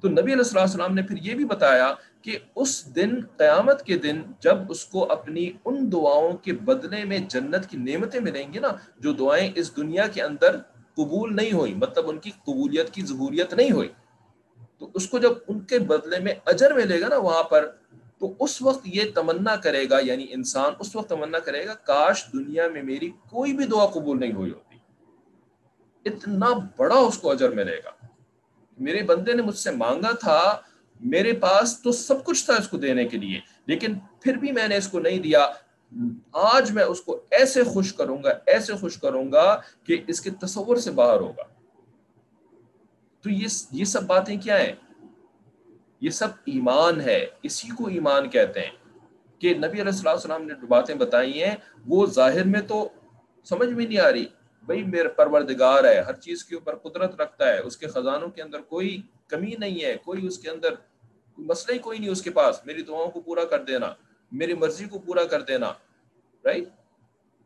تو نبی علیہ السلام نے پھر یہ بھی بتایا کہ اس دن، قیامت کے دن جب اس کو اپنی ان دعاؤں کے بدلے میں جنت کی نعمتیں ملیں گی نا، جو دعائیں اس دنیا کے اندر قبول نہیں ہوئی مطلب ان کی قبولیت کی ضروریت نہیں ہوئی۔ تو اس کو جب ان کے بدلے میں اجر ملے گا نا وہاں پر، تو اس وقت یہ تمنا کرے گا یعنی انسان اس وقت تمنا کرے گا، کاش دنیا میں میری کوئی بھی دعا قبول نہیں ہوئی ہوتی۔ اتنا بڑا اس کو اجر ملے گا۔ میرے بندے نے مجھ سے مانگا تھا، میرے پاس تو سب کچھ تھا اس کو دینے کے لیے، لیکن پھر بھی میں نے اس کو نہیں دیا۔ آج میں اس کو ایسے خوش کروں گا، ایسے خوش کروں گا کہ اس کے تصور سے باہر ہوگا۔ تو یہ یہ سب باتیں کیا ہیں؟ یہ سب ایمان ہے، اسی کو ایمان کہتے ہیں کہ نبی علیہ السلام السلام نے جو باتیں بتائی ہیں، وہ ظاہر میں تو سمجھ میں نہیں آ رہی بھائی میرا پروردگار ہے، ہر چیز کے اوپر قدرت رکھتا ہے، اس کے خزانوں کے اندر کوئی کمی نہیں ہے، کوئی اس کے اندر مسئلہ ہی کوئی نہیں اس کے پاس، میری دعاؤں کو پورا کر دینا، میری مرضی کو پورا کر دینا رائٹ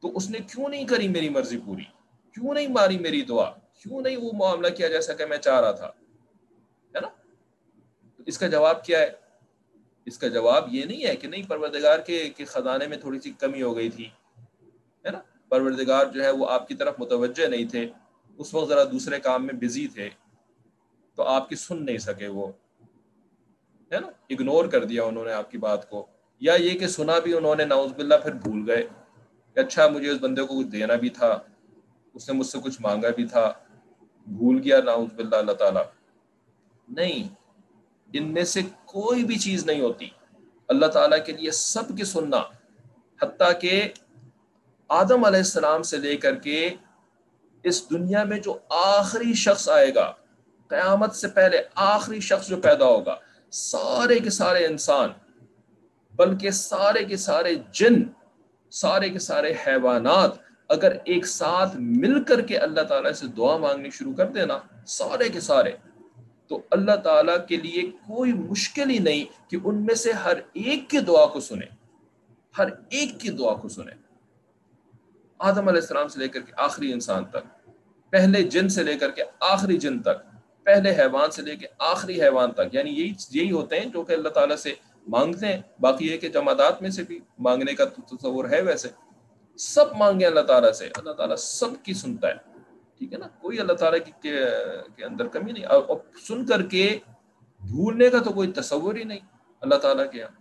تو اس نے کیوں نہیں کری میری مرضی پوری؟ کیوں نہیں ماری میری دعا؟ کیوں نہیں وہ معاملہ کیا جیسا کہ میں چاہ رہا تھا، ہے نا؟ اس کا جواب کیا ہے؟ اس کا جواب یہ نہیں ہے کہ نہیں، پروردگار کے خزانے میں تھوڑی سی کمی ہو گئی تھی، ہے نا؟ پروردگار جو ہے وہ آپ کی طرف متوجہ نہیں تھے، اس وقت ذرا دوسرے کام میں بزی تھے، تو آپ کی سن نہیں سکے وہ، ہے نا؟ اگنور کر دیا انہوں نے آپ کی بات کو۔ یا یہ کہ سنا بھی انہوں نے ناؤز باللہ پھر بھول گئے کہ اچھا مجھے اس بندے کو کچھ دینا بھی تھا، اس نے مجھ سے کچھ مانگا بھی تھا بھول گیا ناؤز باللہ، اللہ تعالیٰ۔ نہیں، ان میں سے کوئی بھی چیز نہیں ہوتی۔ اللہ تعالیٰ کے لیے سب کی سننا، حتیٰ کہ آدم علیہ السلام سے لے کر کے اس دنیا میں جو آخری شخص آئے گا، قیامت سے پہلے آخری شخص جو پیدا ہوگا، سارے کے سارے انسان، بلکہ سارے کے سارے جن، سارے کے سارے حیوانات اگر ایک ساتھ مل کر کے اللہ تعالیٰ سے دعا مانگنی شروع کر دینا، سارے کے سارے، تو اللہ تعالیٰ کے لیے کوئی مشکل ہی نہیں کہ ان میں سے ہر ایک کی دعا کو سنے۔ ہر ایک کی دعا کو سنے۔ آدم علیہ السلام سے لے کر کے آخری انسان تک، پہلے جن سے لے کر کے آخری جن تک، پہلے حیوان سے لے کے آخری حیوان تک۔ یعنی یہی یہی ہوتے ہیں جو کہ اللہ تعالیٰ سے مانگتے ہیں۔ باقی یہ کہ جماعت میں سے بھی مانگنے کا تصور ہے ویسے۔ سب مانگے اللہ تعالیٰ سے، اللہ تعالیٰ سب کی سنتا ہے۔ ٹھیک ہے نا؟ کوئی اللہ تعالیٰ کی کے اندر کمی نہیں۔ اور سن کر کے بھولنے کا تو کوئی تصور ہی نہیں اللہ تعالیٰ کے یہاں،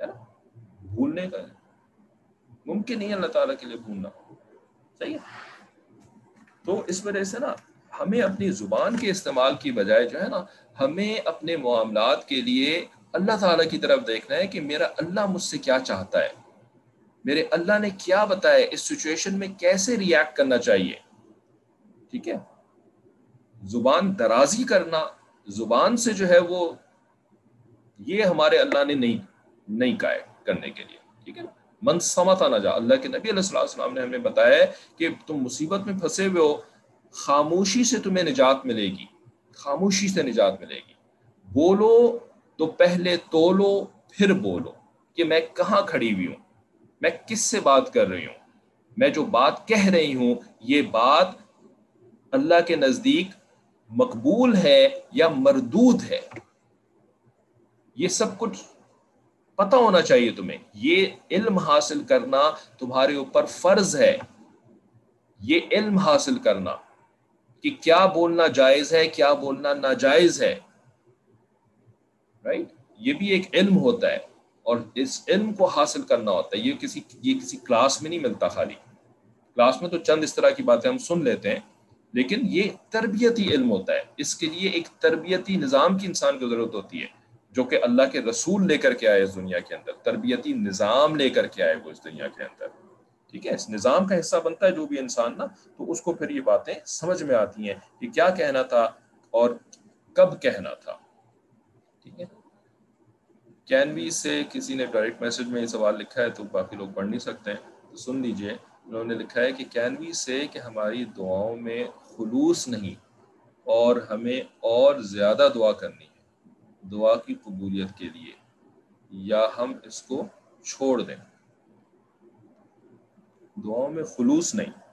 ہے نا؟ بھولنے کا۔ ممکن نہیں اللہ تعالیٰ کے لیے بھولنا۔ صحیح ہے؟ تو اس وجہ سے نا ہمیں اپنی زبان کے استعمال کی بجائے جو ہے نا، ہمیں اپنے معاملات کے لیے اللہ تعالیٰ کی طرف دیکھنا ہے کہ میرا اللہ مجھ سے کیا چاہتا ہے۔ میرے اللہ نے کیا بتایا اس سچویشن میں کیسے ریئیکٹ کرنا چاہیے؟ ٹھیک ہے؟ زبان درازی کرنا، زبان سے جو ہے وہ یہ ہمارے اللہ نے نہیں نہیں کہا کرنے کے لیے۔ ٹھیک ہے من سمتا نہ جا، اللہ کے نبی علیہ السلام نے ہمیں بتایا کہ تم مصیبت میں پھنسے ہوئے ہو، خاموشی سے تمہیں نجات ملے گی۔ خاموشی سے نجات ملے گی۔ بولو تو پہلے تولو، پھر بولو کہ میں کہاں کھڑی ہوئی ہوں؟ میں کس سے بات کر رہی ہوں؟ میں جو بات کہہ رہی ہوں، یہ بات اللہ کے نزدیک مقبول ہے یا مردود ہے؟ یہ سب کچھ پتہ ہونا چاہیے تمہیں۔ یہ علم حاصل کرنا تمہارے اوپر فرض ہے۔ یہ علم حاصل کرنا کہ کیا بولنا جائز ہے، کیا بولنا ناجائز ہے۔ رائٹ یہ بھی ایک علم ہوتا ہے۔ اور اس علم کو حاصل کرنا ہوتا ہے، یہ کسی یہ کسی کلاس میں نہیں ملتا خالی۔ کلاس میں تو چند اس طرح کی باتیں ہم سن لیتے ہیں، لیکن یہ تربیتی علم ہوتا ہے۔ اس کے لیے ایک تربیتی نظام کی انسان کی ضرورت ہوتی ہے، جو کہ اللہ کے رسول لے کر کے آئے اس دنیا کے اندر۔ تربیتی نظام لے کر کے آئے وہ اس دنیا کے اندر۔ ٹھیک ہے؟ اس نظام کا حصہ بنتا ہے جو بھی انسان نا، تو اس کو پھر یہ باتیں سمجھ میں آتی ہیں کہ کیا کہنا تھا اور کب کہنا تھا۔ ٹھیک ہے؟ کینوی سے کسی نے ڈائریکٹ میسج میں یہ سوال لکھا ہے تو باقی لوگ پڑھ نہیں سکتے ہیں۔ تو سن لیجیے، انہوں نے لکھا ہے کہ کینوی سے کہ ہماری دعاؤں میں خلوص نہیں اور ہمیں اور زیادہ دعا کرنی ہے، دعا کی قبولیت کے لیے، یا ہم اس کو چھوڑ دیں۔ دعاؤں میں خلوص نہیں۔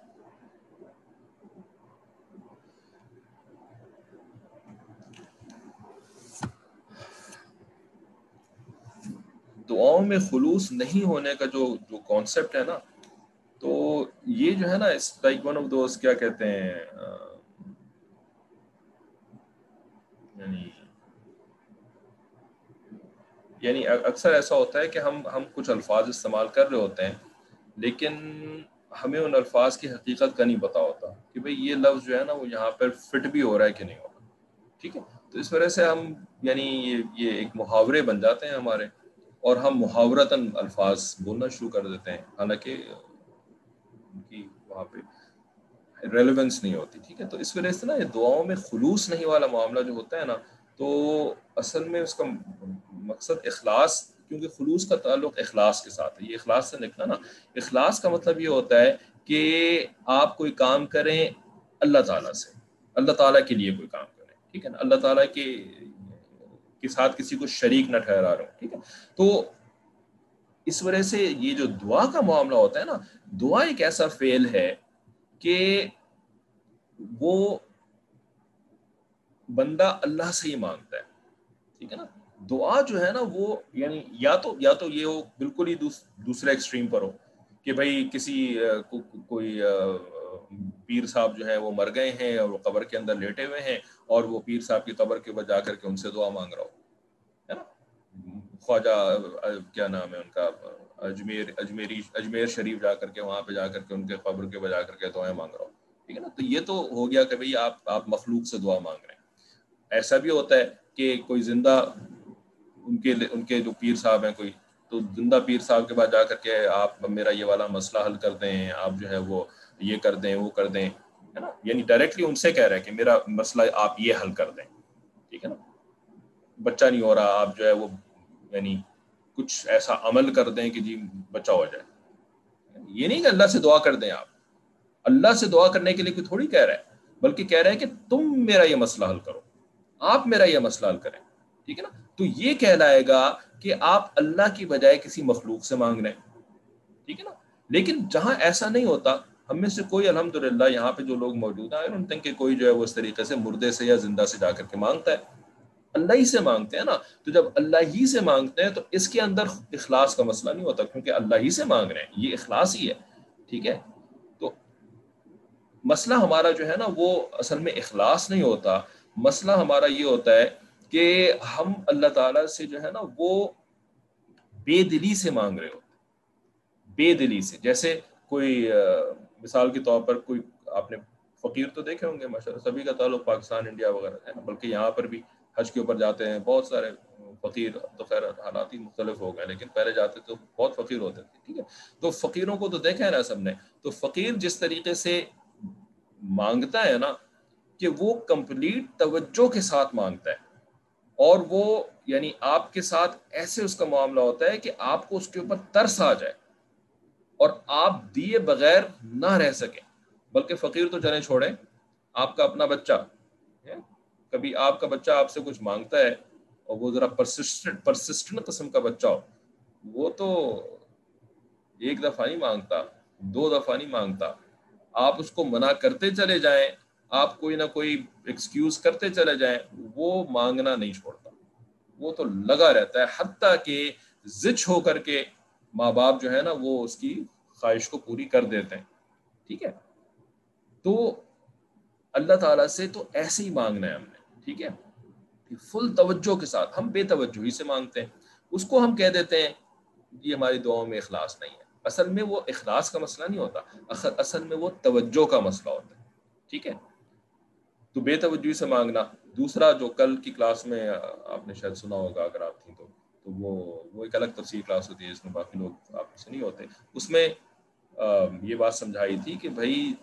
دعاؤں میں خلوص نہیں ہونے کا جو جو کانسیپٹ ہے نا، تو یہ جو ہے نا، اس لائک ون آف دوست کیا کہتے ہیں یعنی یعنی اکثر ایسا ہوتا ہے کہ ہم ہم کچھ الفاظ استعمال کر رہے ہوتے ہیں، لیکن ہمیں ان الفاظ کی حقیقت کا نہیں پتا ہوتا کہ بھئی یہ لفظ جو ہے نا، وہ یہاں پر فٹ بھی ہو رہا ہے کہ نہیں ہو رہا، ٹھیک ہے؟ تو اس وجہ سے ہم یعنی یہ یہ ایک محاورے بن جاتے ہیں ہمارے۔ اور ہم محاورتاً الفاظ بولنا شروع کر دیتے ہیں۔ حالانکہ ان کی وہاں پہ ریلیونس نہیں ہوتی، ٹھیک ہے؟ تو اس وجہ سے نا یہ دعاؤں میں خلوص نہیں والا معاملہ جو ہوتا ہے نا، تو اصل میں اس کا مقصد اخلاص، کیونکہ خلوص کا تعلق اخلاص کے ساتھ ہے۔ یہ اخلاص سے نکلا نا۔ اخلاص کا مطلب یہ ہوتا ہے کہ آپ کوئی کام کریں اللہ تعالیٰ سے۔ اللہ تعالیٰ کے لیے کوئی کام کریں، ٹھیک ہے نا؟ اللہ تعالیٰ کے کے ساتھ کسی کو شریک نہ ٹھہرا رہا ہوں ٹھیک ہے؟ تو اس وجہ سے یہ جو دعا کا معاملہ ہوتا ہے نا، دعا ایک ایسا فعل ہے کہ وہ بندہ اللہ سے ہی مانگتا ہے، ٹھیک ہے نا؟ دعا جو ہے نا وہ یعنی یا تو یا تو یہ ہو، بالکل ہی دوسرے ایکسٹریم پر ہو کہ بھائی کسی کوئی پیر صاحب جو ہے وہ مر گئے ہیں اور وہ قبر کے اندر لیٹے ہوئے ہیں اور وہ پیر صاحب کی قبر کے بعد جا کر کے ان سے دعا مانگ رہا ہو ہے نا؟ خواجہ، کیا نام ہے ان کا؟ اجمیر، اجمیری، اجمیر شریف جا کر کے، وہاں پہ جا کر کے ان کے قبر کے بجا کر کے دعائیں مانگ رہا ہو ٹھیک ہے نا؟ تو یہ تو ہو گیا کہ بھائی آپ آپ مخلوق سے دعا مانگ رہے ہیں۔ ایسا بھی ہوتا ہے کہ کوئی زندہ ان کے ان کے جو پیر صاحب ہیں، کوئی تو زندہ پیر صاحب کے بعد جا کر کے آپ میرا یہ والا مسئلہ حل کر دیں، آپ جو ہے وہ یہ کر دیں، وہ کر دیں۔ ہے نا؟ یعنی ڈائریکٹلی ان سے کہہ رہے ہیں کہ میرا مسئلہ آپ یہ حل کر دیں۔ ٹھیک ہے نا؟ بچہ نہیں ہو رہا، آپ جو ہے وہ یعنی کچھ ایسا عمل کر دیں کہ جی بچہ ہو جائے۔ یہ نہیں کہ اللہ سے دعا کر دیں آپ۔ اللہ سے دعا کرنے کے لیے کوئی تھوڑی کہہ رہا ہے، بلکہ کہہ رہے ہیں کہ تم میرا یہ مسئلہ حل کرو۔ آپ میرا یہ مسئلہ حل کریں۔ ٹھیک ہے نا؟ تو یہ کہلائے گا کہ آپ اللہ کی بجائے کسی مخلوق سے مانگ رہے ہیں۔ ٹھیک ہے نا؟ لیکن جہاں ایسا نہیں ہوتا ہم میں سے کوئی الحمد للہ یہاں پہ جو لوگ موجود ہیں کہ کوئی جو ہے وہ اس طریقے سے مردے سے یا زندہ سے جا کر کے مانگتا ہے۔ اللہ ہی سے مانگتے ہیں نا۔ تو جب اللہ ہی سے مانگتے ہیں تو اس کے اندر اخلاص کا مسئلہ نہیں ہوتا، کیونکہ اللہ ہی سے مانگ رہے ہیں۔ یہ اخلاص ہی ہے، ٹھیک ہے؟ تو مسئلہ ہمارا جو ہے نا، وہ اصل میں اخلاص نہیں ہوتا۔ مسئلہ ہمارا یہ ہوتا ہے کہ ہم اللہ تعالیٰ سے جو ہے نا، وہ بے دلی سے مانگ رہے ہوتے بے دلی سے، جیسے کوئی مثال کے طور پر کوئی آپ نے فقیر تو دیکھے ہوں گے ماشاء اللہ سبھی کا تعلق پاکستان، انڈیا وغیرہ ہے، بلکہ یہاں پر بھی حج کے اوپر جاتے ہیں، بہت سارے فقیر تو خیر حالات ہی مختلف ہو گئے، لیکن پہلے جاتے تو بہت فقیر ہوتے تھے، ٹھیک ہے؟ تو فقیروں کو تو دیکھا ہے نا سب نے، تو فقیر جس طریقے سے مانگتا ہے نا کہ وہ کمپلیٹ توجہ کے ساتھ مانگتا ہے، اور وہ یعنی آپ کے ساتھ ایسے اس کا معاملہ ہوتا ہے کہ آپ کو اس کے اوپر ترس آ جائے۔ اور آپ دیے بغیر نہ رہ سکیں۔ بلکہ فقیر تو چلیں چھوڑیں، آپ کا اپنا بچہ۔ کبھی آپ کا بچہ آپ سے کچھ مانگتا ہے اور وہ ذرا پرسسٹنٹ پرسسٹنٹ قسم کا بچہ ہو، وہ تو ایک دفعہ نہیں مانگتا، دو دفعہ نہیں مانگتا۔ آپ اس کو منع کرتے چلے جائیں، آپ کوئی نہ کوئی ایکسکیوز کرتے چلے جائیں، وہ مانگنا نہیں چھوڑتا۔ وہ تو لگا رہتا ہے، حتیٰ کہ زچ ہو کر کے ماں باپ جو ہے نا وہ اس کی خواہش کو پوری کر دیتے ہیں۔ ٹھیک ہے؟ تو اللہ تعالیٰ سے تو ایسے ہی مانگنا ہے ہم نے۔ ٹھیک ہے؟ فل توجہ کے ساتھ، ہم بے توجہی سے مانگتے ہیں۔ اس کو ہم کہہ دیتے ہیں، یہ ہماری دعاؤں میں اخلاص نہیں ہے۔ اصل میں وہ اخلاص کا مسئلہ نہیں ہوتا اصل میں وہ توجہ کا مسئلہ ہوتا ہے۔ ٹھیک ہے؟ تو بے توجہی سے مانگنا۔ دوسرا جو کل کی کلاس میں آپ نے شاید سنا ہوگا، اگر آپ تھیں تو۔ تو وہ وہ ایک الگ تفصیل کلاس ہوتی ہے جس میں باقی لوگ آپ سے نہیں ہوتے۔ اس میں یہ بات سمجھائی تھی کہ بھائی،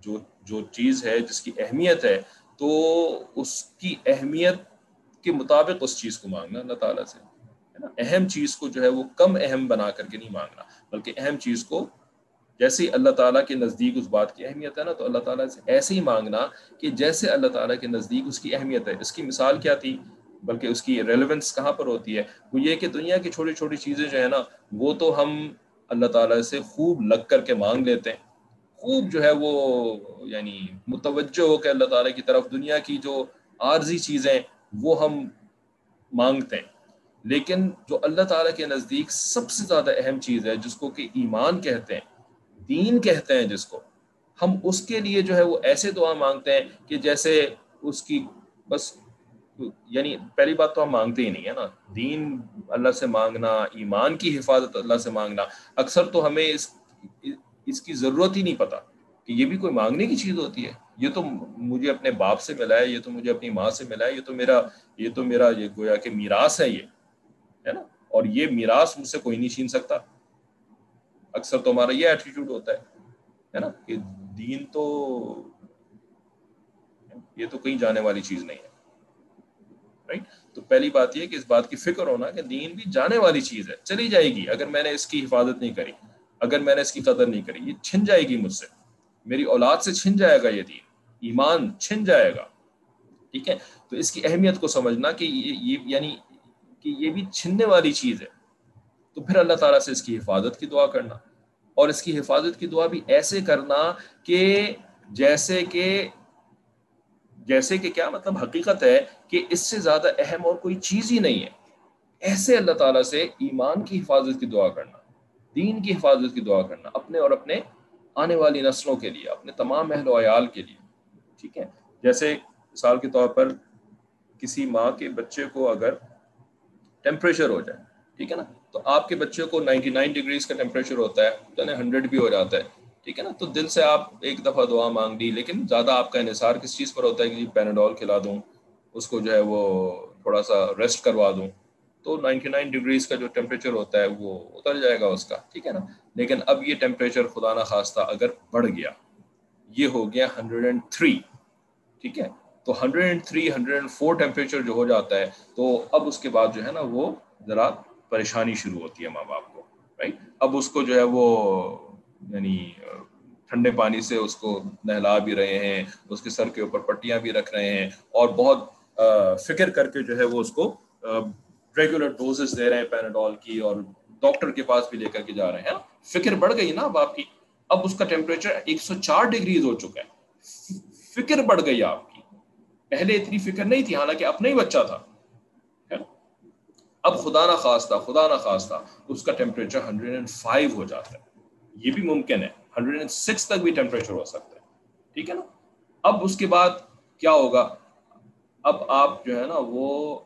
جو جو چیز ہے جس کی اہمیت ہے، تو اس کی اہمیت کے مطابق اس چیز کو مانگنا، اللہ تعالیٰ سے، ہے نا؟ اہم چیز کو جو ہے وہ کم اہم بنا کر کے نہیں مانگنا، بلکہ اہم چیز کو جیسے اللہ تعالیٰ کے نزدیک اس بات کی اہمیت ہے نا، تو اللہ تعالیٰ سے ایسے ہی مانگنا کہ جیسے اللہ تعالیٰ کے نزدیک اس کی اہمیت ہے۔ اس کی مثال کیا تھی؟ بلکہ اس کی ریلیونس کہاں پر ہوتی ہے؟ وہ یہ کہ دنیا کی چھوٹی چھوٹی چیزیں جو ہے نا، وہ تو ہم اللہ تعالیٰ سے خوب لگ کر کے مانگ لیتے ہیں۔ خوب جو ہے وہ یعنی متوجہ ہو کے اللہ تعالیٰ کی طرف دنیا کی جو عارضی چیزیں وہ ہم مانگتے ہیں۔ لیکن جو اللہ تعالیٰ کے نزدیک سب سے زیادہ اہم چیز ہے، جس کو کہ ایمان کہتے ہیں، دین کہتے ہیں جس کو، ہم اس کے لیے جو ہے وہ ایسے دعا مانگتے ہیں کہ جیسے اس کی بس یعنی پہلی بات تو ہم مانگتے ہی نہیں ہے نا۔ دین اللہ سے مانگنا، ایمان کی حفاظت اللہ سے مانگنا، اکثر تو ہمیں اس اس کی ضرورت ہی نہیں پتا کہ یہ بھی کوئی مانگنے کی چیز ہوتی ہے۔ یہ تو مجھے اپنے باپ سے ملا ہے، یہ تو مجھے اپنی ماں سے ملا ہے، یہ تو میرا، یہ تو میرا، یہ گویا کہ میراث ہے یہ، ہے نا؟ اور یہ میراث مجھ سے کوئی نہیں چھین سکتا۔ اکثر تو ہمارا یہ ایٹیٹیوڈ ہوتا ہے ہے نا؟ کہ دین تو، یہ تو کہیں جانے والی چیز نہیں ہے۔ تو پہلی بات یہ کہ اس بات کی فکر ہونا کہ دین بھی جانے والی چیز ہے، چلی جائے گی اگر میں نے اس کی حفاظت نہیں کری، اگر میں نے اس کی قدر نہیں کری، یہ چھن جائے گی مجھ سے۔ میری اولاد سے چھن جائے گا یہ دین، ایمان چھن جائے گا۔ ٹھیک ہے؟ تو اس کی اہمیت کو سمجھنا کہ یہ یعنی کہ یہ بھی چھننے والی چیز ہے۔ تو پھر اللہ تعالیٰ سے اس کی حفاظت کی دعا کرنا۔ اور اس کی حفاظت کی دعا بھی ایسے کرنا کہ جیسے کہ جیسے کہ کیا مطلب حقیقت ہے کہ اس سے زیادہ اہم اور کوئی چیز ہی نہیں ہے۔ ایسے اللہ تعالیٰ سے ایمان کی حفاظت کی دعا کرنا، دین کی حفاظت کی دعا کرنا، اپنے اور اپنے آنے والی نسلوں کے لیے، اپنے تمام اہل و عیال کے لیے، ٹھیک ہے؟ جیسے مثال کے طور پر کسی ماں کے بچے کو اگر ٹیمپریچر ہو جائے، ٹھیک ہے نا؟ تو آپ کے بچے کو نائنٹی نائن ڈگریز کا ٹیمپریچر ہوتا ہے یعنی ہنڈریڈ بھی ہو جاتا ہے۔ ٹھیک ہے نا؟ تو دل سے آپ ایک دفعہ دعا مانگ لی، لیکن زیادہ آپ کا انحصار کس چیز پر ہوتا ہے؟ کہ جی پیناڈول کھلا دوں، اس کو جو ہے وہ تھوڑا سا ریسٹ کروا دوں۔ تو نائنٹی نائن ڈگریز کا جو ٹیمپریچر ہوتا ہے، وہ اتر جائے گا اس کا، ٹھیک ہے نا؟ لیکن اب یہ ٹیمپریچر خدا نہ خواستہ اگر بڑھ گیا، یہ ہو گیا ہنڈریڈ اینڈ تھری ٹھیک ہے؟ تو hundred and three hundred and four temperature جو ہو جاتا ہے، تو اب اس کے بعد جو ہے نا وہ ذرا پریشانی شروع ہوتی ہے ماں باپ کو رائٹ اب اس کو جو ہے وہ یعنی ٹھنڈے پانی سے اس کو نہلا بھی رہے ہیں، اس کے سر کے اوپر پٹیاں بھی رکھ رہے ہیں اور بہت فکر کر کے جو ہے وہ اس کو ریگولر ڈوزز دے رہے ہیں پیناڈول کی اور ڈاکٹر کے پاس بھی لے کر کے جا رہے ہیں۔ فکر بڑھ گئی نا اب آپ کی۔ اب اس کا ٹیمپریچر ایک سو چار ڈگریز ہو چکا ہے۔ فکر بڑھ گئی آپ کی۔ پہلے اتنی فکر نہیں تھی، حالانکہ اپنا ہی بچہ تھا۔ اب خدا نہ خواستہ، خدا نہ خواستہ اس کا ٹیمپریچر ہنڈریڈ اینڈ فائیو ہو جاتا ہے۔ یہ بھی ممکن ہے۔ ہنڈریڈ اینڈ سکس تک بھی ٹیمپریچر ہو سکتا ہے۔ ٹھیک ہے نا؟ اب اس کے بعد کیا ہوگا؟ اب آپ جو ہے نا وہ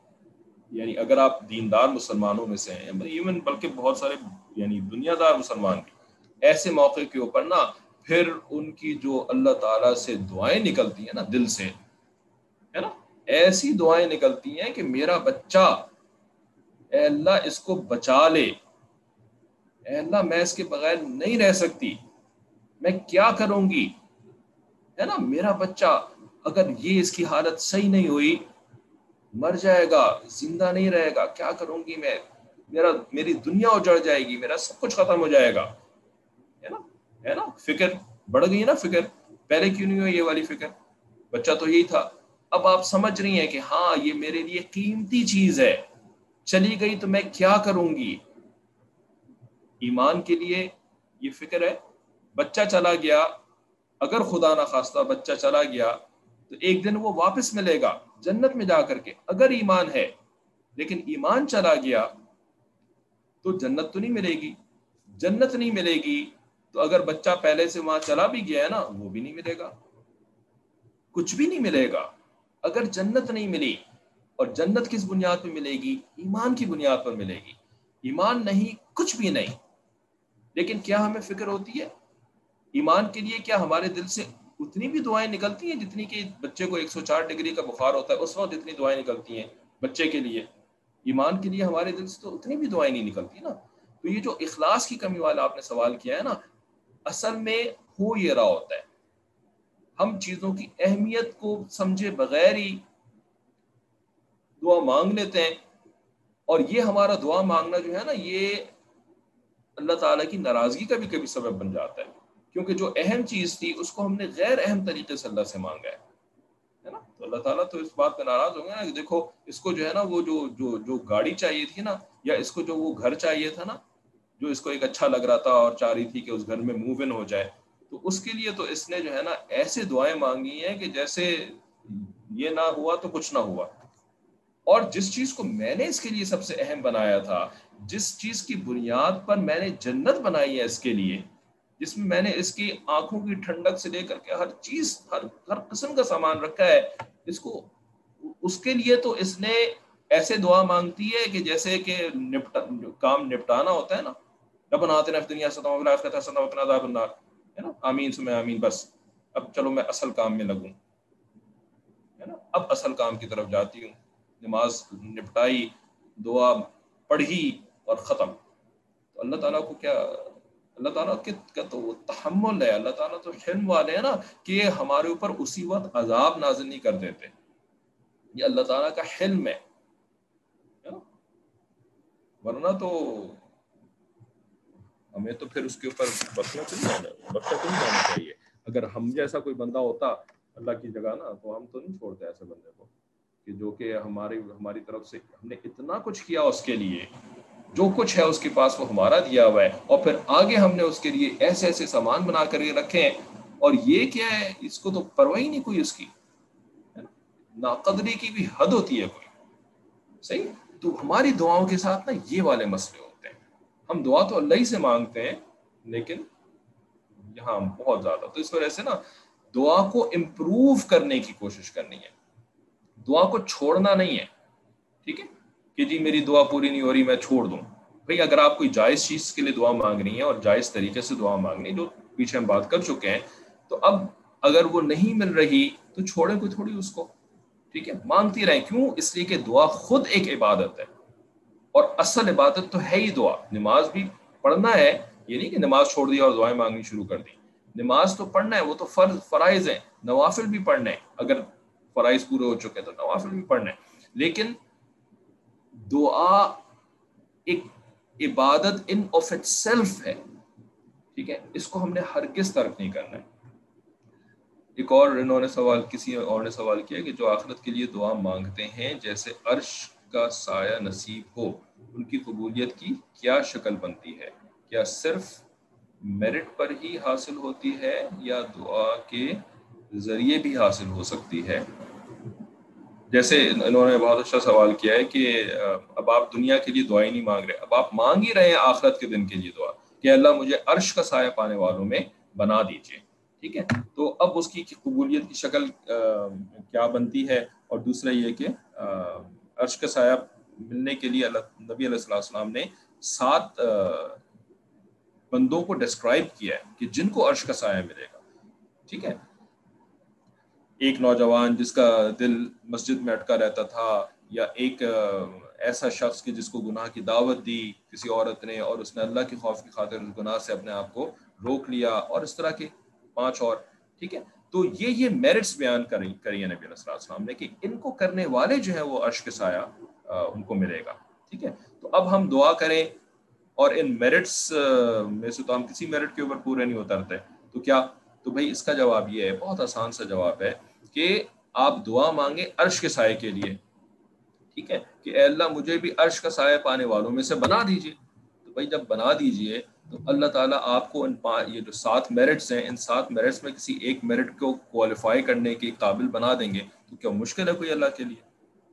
یعنی اگر آپ دیندار مسلمانوں میں سے ہیں یعنی ایون بلکہ بہت سارے یعنی دنیا دار مسلمان بھی ایسے موقع کے اوپر نا پھر ان کی جو اللہ تعالیٰ سے دعائیں نکلتی ہیں نا دل سے، ہے نا؟ ایسی دعائیں نکلتی ہیں کہ میرا بچہ، اے اللہ اس کو بچا لے۔ اے اللہ، میں اس کے بغیر نہیں رہ سکتی۔ میں کیا کروں گی؟ ہے نا، میرا بچہ اگر یہ اس کی حالت صحیح نہیں ہوئی، مر جائے گا، زندہ نہیں رہے گا، کیا کروں گی میں؟ میرا، میری دنیا اجڑ جائے گی، میرا سب کچھ ختم ہو جائے گا۔ ہے نا ہے نا، فکر بڑھ گئی نا، فکر۔ پہلے کیوں نہیں ہوئی یہ والی فکر؟ بچہ تو یہی تھا۔ اب آپ سمجھ رہی ہیں کہ ہاں یہ میرے لیے قیمتی چیز ہے۔ چلی گئی تو میں کیا کروں گی؟ ایمان کے لیے یہ فکر ہے۔ بچہ چلا گیا، اگر خدا نہ خواستہ بچہ چلا گیا تو ایک دن وہ واپس ملے گا جنت میں جا کر کے، اگر ایمان ہے۔ لیکن ایمان چلا گیا تو جنت تو نہیں ملے گی۔ جنت نہیں ملے گی تو اگر بچہ پہلے سے وہاں چلا بھی گیا ہے نا، وہ بھی نہیں ملے گا۔ کچھ بھی نہیں ملے گا۔ اگر جنت نہیں ملی اور جنت کس بنیاد پہ ملے گی؟ ایمان کی بنیاد پر ملے گی۔ ایمان نہیں، کچھ بھی نہیں۔ لیکن کیا ہمیں فکر ہوتی ہے؟ ایمان کے لیے کیا ہمارے دل سے اتنی بھی دعائیں نکلتی ہیں جتنی کہ بچے کو ایک سو چار ڈگری کا بخار ہوتا ہے، اس وقت اتنی دعائیں نکلتی ہیں بچے کے لیے۔ ایمان کے لیے ہمارے دل سے تو اتنی بھی دعائیں نہیں نکلتی نا۔ تو یہ جو اخلاص کی کمی والا آپ نے سوال کیا ہے نا، اصل میں ہو یہ رہا ہوتا ہے۔ ہم چیزوں کی اہمیت کو سمجھے بغیر ہی دعا مانگ لیتے ہیں اور یہ ہمارا دعا مانگنا جو ہے نا، یہ اللہ تعالیٰ کی ناراضگی کا بھی کبھی سبب بن جاتا ہے۔ کیونکہ جو اہم چیز تھی، اس کو ہم نے غیر اہم طریقے سے اللہ سے مانگا ہے۔ نا؟ تو اللہ تعالیٰ تو اس بات پہ ناراض ہوں گے نا کہ دیکھو، اس کو جو ہے نا، وہ جو جو جو گاڑی چاہیے تھی نا، یا اس کو جو وہ گھر چاہیے تھا نا، جو اس کو ایک اچھا لگ رہا تھا اور چاہ رہی تھی کہ اس گھر میں موو ان ہو جائے، تو اس کے لیے تو اس نے جو ہے نا ایسے دعائیں مانگی ہیں کہ جیسے یہ نہ ہوا تو کچھ نہ ہوا۔ اور جس چیز کو میں نے اس کے لیے سب سے اہم بنایا تھا جس چیز کی بنیاد پر میں نے جنت بنائی ہے اس کے لیے، جس میں میں نے اس کی آنکھوں کی ٹھنڈک سے لے کر کے ہر چیز، ہر ہر قسم کا سامان رکھا ہے، اس کو، اس کے لیے تو اس نے ایسے دعا مانگتی ہے کہ جیسے کہ نپٹا، کام نپٹانا ہوتا ہے نا، رب آتے نا دنیا عذاب النار، ہے نا؟ آمین، سمے آمین، بس۔ اب چلو میں اصل کام میں لگوں، ہے نا؟ اب اصل کام کی طرف جاتی ہوں، نماز نپٹائی، دعا پڑھی اور ختم۔ تو اللہ تعالیٰ کو کیا اللہ تعالیٰ کا تو وہ تحمل ہے۔ اللہ تعالیٰ تو حلم والے ہیں نا کہ ہمارے اوپر اسی وقت عذاب نازل نہیں کر دیتے۔ یہ اللہ تعالیٰ کا حلم ہے۔ ورنہ تو ہمیں تو پھر اس کے اوپر بخشنا چاہیے جانا بخشنا چل جانا چاہیے۔ اگر ہم جیسا کوئی بندہ ہوتا اللہ کی جگہ نا، تو ہم تو نہیں چھوڑتے ایسے بندے کو۔ کہ جو کہ ہماری ہماری طرف سے ہم نے اتنا کچھ کیا اس کے لیے، جو کچھ ہے اس کے پاس وہ ہمارا دیا ہوا ہے۔ اور پھر آگے ہم نے اس کے لیے ایسے ایسے سامان بنا کر رکھے ہیں۔ اور یہ کیا ہے؟ اس کو تو پرواہ ہی نہیں کوئی اس کی۔ ناقدری کی بھی حد ہوتی ہے کوئی۔ صحیح؟ تو ہماری دعاؤں کے ساتھ نا یہ والے مسئلے ہوتے ہیں۔ ہم دعا تو اللہ ہی سے مانگتے ہیں، لیکن یہاں بہت زیادہ۔ تو اس وجہ سے نا دعا کو امپروو کرنے کی کوشش کرنی ہے۔ دعا کو چھوڑنا نہیں ہے۔ ٹھیک ہے؟ کہ جی میری دعا پوری نہیں ہو رہی، میں چھوڑ دوں۔ بھائی، اگر آپ کوئی جائز چیز کے لیے دعا مانگ رہی ہیں اور جائز طریقے سے دعا مانگنی جو پیچھے ہم بات کر چکے ہیں، تو اب اگر وہ نہیں مل رہی، تو چھوڑے کوئی تھوڑی اس کو۔ ٹھیک ہے؟ مانگتی رہیں۔ کیوں؟ اس لیے کہ دعا خود ایک عبادت ہے۔ اور اصل عبادت تو ہے ہی دعا۔ نماز بھی پڑھنا ہے، یہ نہیں کہ نماز چھوڑ دی اور دعائیں مانگنی شروع کر دی۔ نماز تو پڑھنا ہے، وہ تو فرض، فرائض ہیں۔ نوافل بھی پڑھنا ہے اگر فرائض پورے ہو چکے تو نوافل بھی پڑھنا ہے لیکن دعا ایک عبادت ان آف اٹ سیلف ہے، ٹھیک ہے؟ اس کو ہم نے ہرگز ترک نہیں کرنا ہے۔ ایک اور انہوں نے سوال، کسی اور نے سوال کیا کہ جو آخرت کے لیے دعا مانگتے ہیں، جیسے عرش کا سایہ نصیب ہو، ان کی قبولیت کی کیا شکل بنتی ہے؟ کیا صرف میرٹ پر ہی حاصل ہوتی ہے یا دعا کے ذریعے بھی حاصل ہو سکتی ہے؟ جیسے انہوں نے بہت اچھا سوال کیا ہے کہ اب آپ دنیا کے لیے دعائیں نہیں مانگ رہے، اب آپ مانگ ہی رہے ہیں آخرت کے دن کے لیے دعا، کہ اللہ مجھے عرش کا سایہ پانے والوں میں بنا دیجیے ٹھیک ہے؟ تو اب اس کی قبولیت کی شکل کیا بنتی ہے؟ اور دوسرا یہ کہ عرش کا سایہ ملنے کے لیے اللہ، نبی علیہ السلام نے سات بندوں کو ڈسکرائب کیا ہے کہ جن کو عرش کا سایہ ملے گا، ٹھیک ہے؟ ایک نوجوان جس کا دل مسجد میں اٹکا رہتا تھا یا ایک ایسا شخص کہ جس کو گناہ کی دعوت دی کسی عورت نے اور اس نے اللہ کے خوف کی خاطر اس گناہ سے اپنے آپ کو روک لیا اور اس طرح کے پانچ اور، ٹھیک ہے؟ تو یہ یہ میرٹس بیان کری کری ہے نبی علیہ السلام نے کہ ان کو کرنے والے جو ہیں وہ عرش کے سایہ ان کو ملے گا، ٹھیک ہے؟ تو اب ہم دعا کریں اور ان میرٹس میں سے تو ہم کسی میرٹ کے اوپر پورے نہیں اترتے، تو کیا تو بھائی اس کا جواب یہ ہے، بہت آسان سا جواب ہے کہ آپ دعا مانگیں عرش کے سائے کے لیے۔ ٹھیک ہے؟ کہ اے اللہ مجھے بھی عرش کا سایہ پانے والوں میں سے بنا دیجیے۔ تو بھائی جب بنا دیجیے تو اللہ تعالیٰ آپ کو ان یہ جو سات میرٹس ہیں، ان سات میرٹس میں کسی ایک میرٹ کو کوالیفائی کرنے کے قابل بنا دیں گے۔ تو کیا مشکل ہے کوئی اللہ کے لیے؟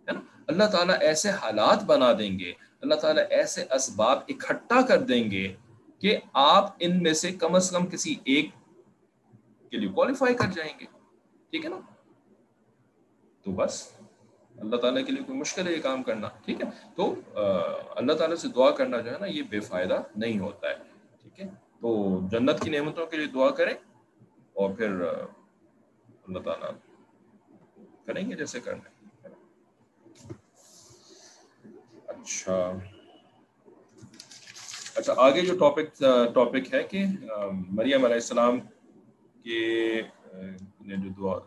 ہے نا؟ اللہ تعالیٰ ایسے حالات بنا دیں گے، اللہ تعالیٰ ایسے اسباب اکٹھا کر دیں گے کہ آپ ان میں سے کم از کم کسی ایک کے لیے کوالیفائی کر جائیں گے۔ ٹھیک ہے نا؟ تو بس، اللہ تعالیٰ کے لیے کوئی مشکل ہے یہ کام کرنا۔ ٹھیک ہے؟ تو اللہ تعالیٰ سے دعا کرنا جو ہے نا، یہ بے فائدہ نہیں ہوتا ہے۔ ٹھیک ہے؟ تو جنت کی نعمتوں کے لیے دعا کریں اور پھر اللہ تعالیٰ کریں گے جیسے کرنا اچھا۔ اچھا آگے جو ٹاپک ٹاپک ہے کہ مریم علیہ السلام کے جو دعا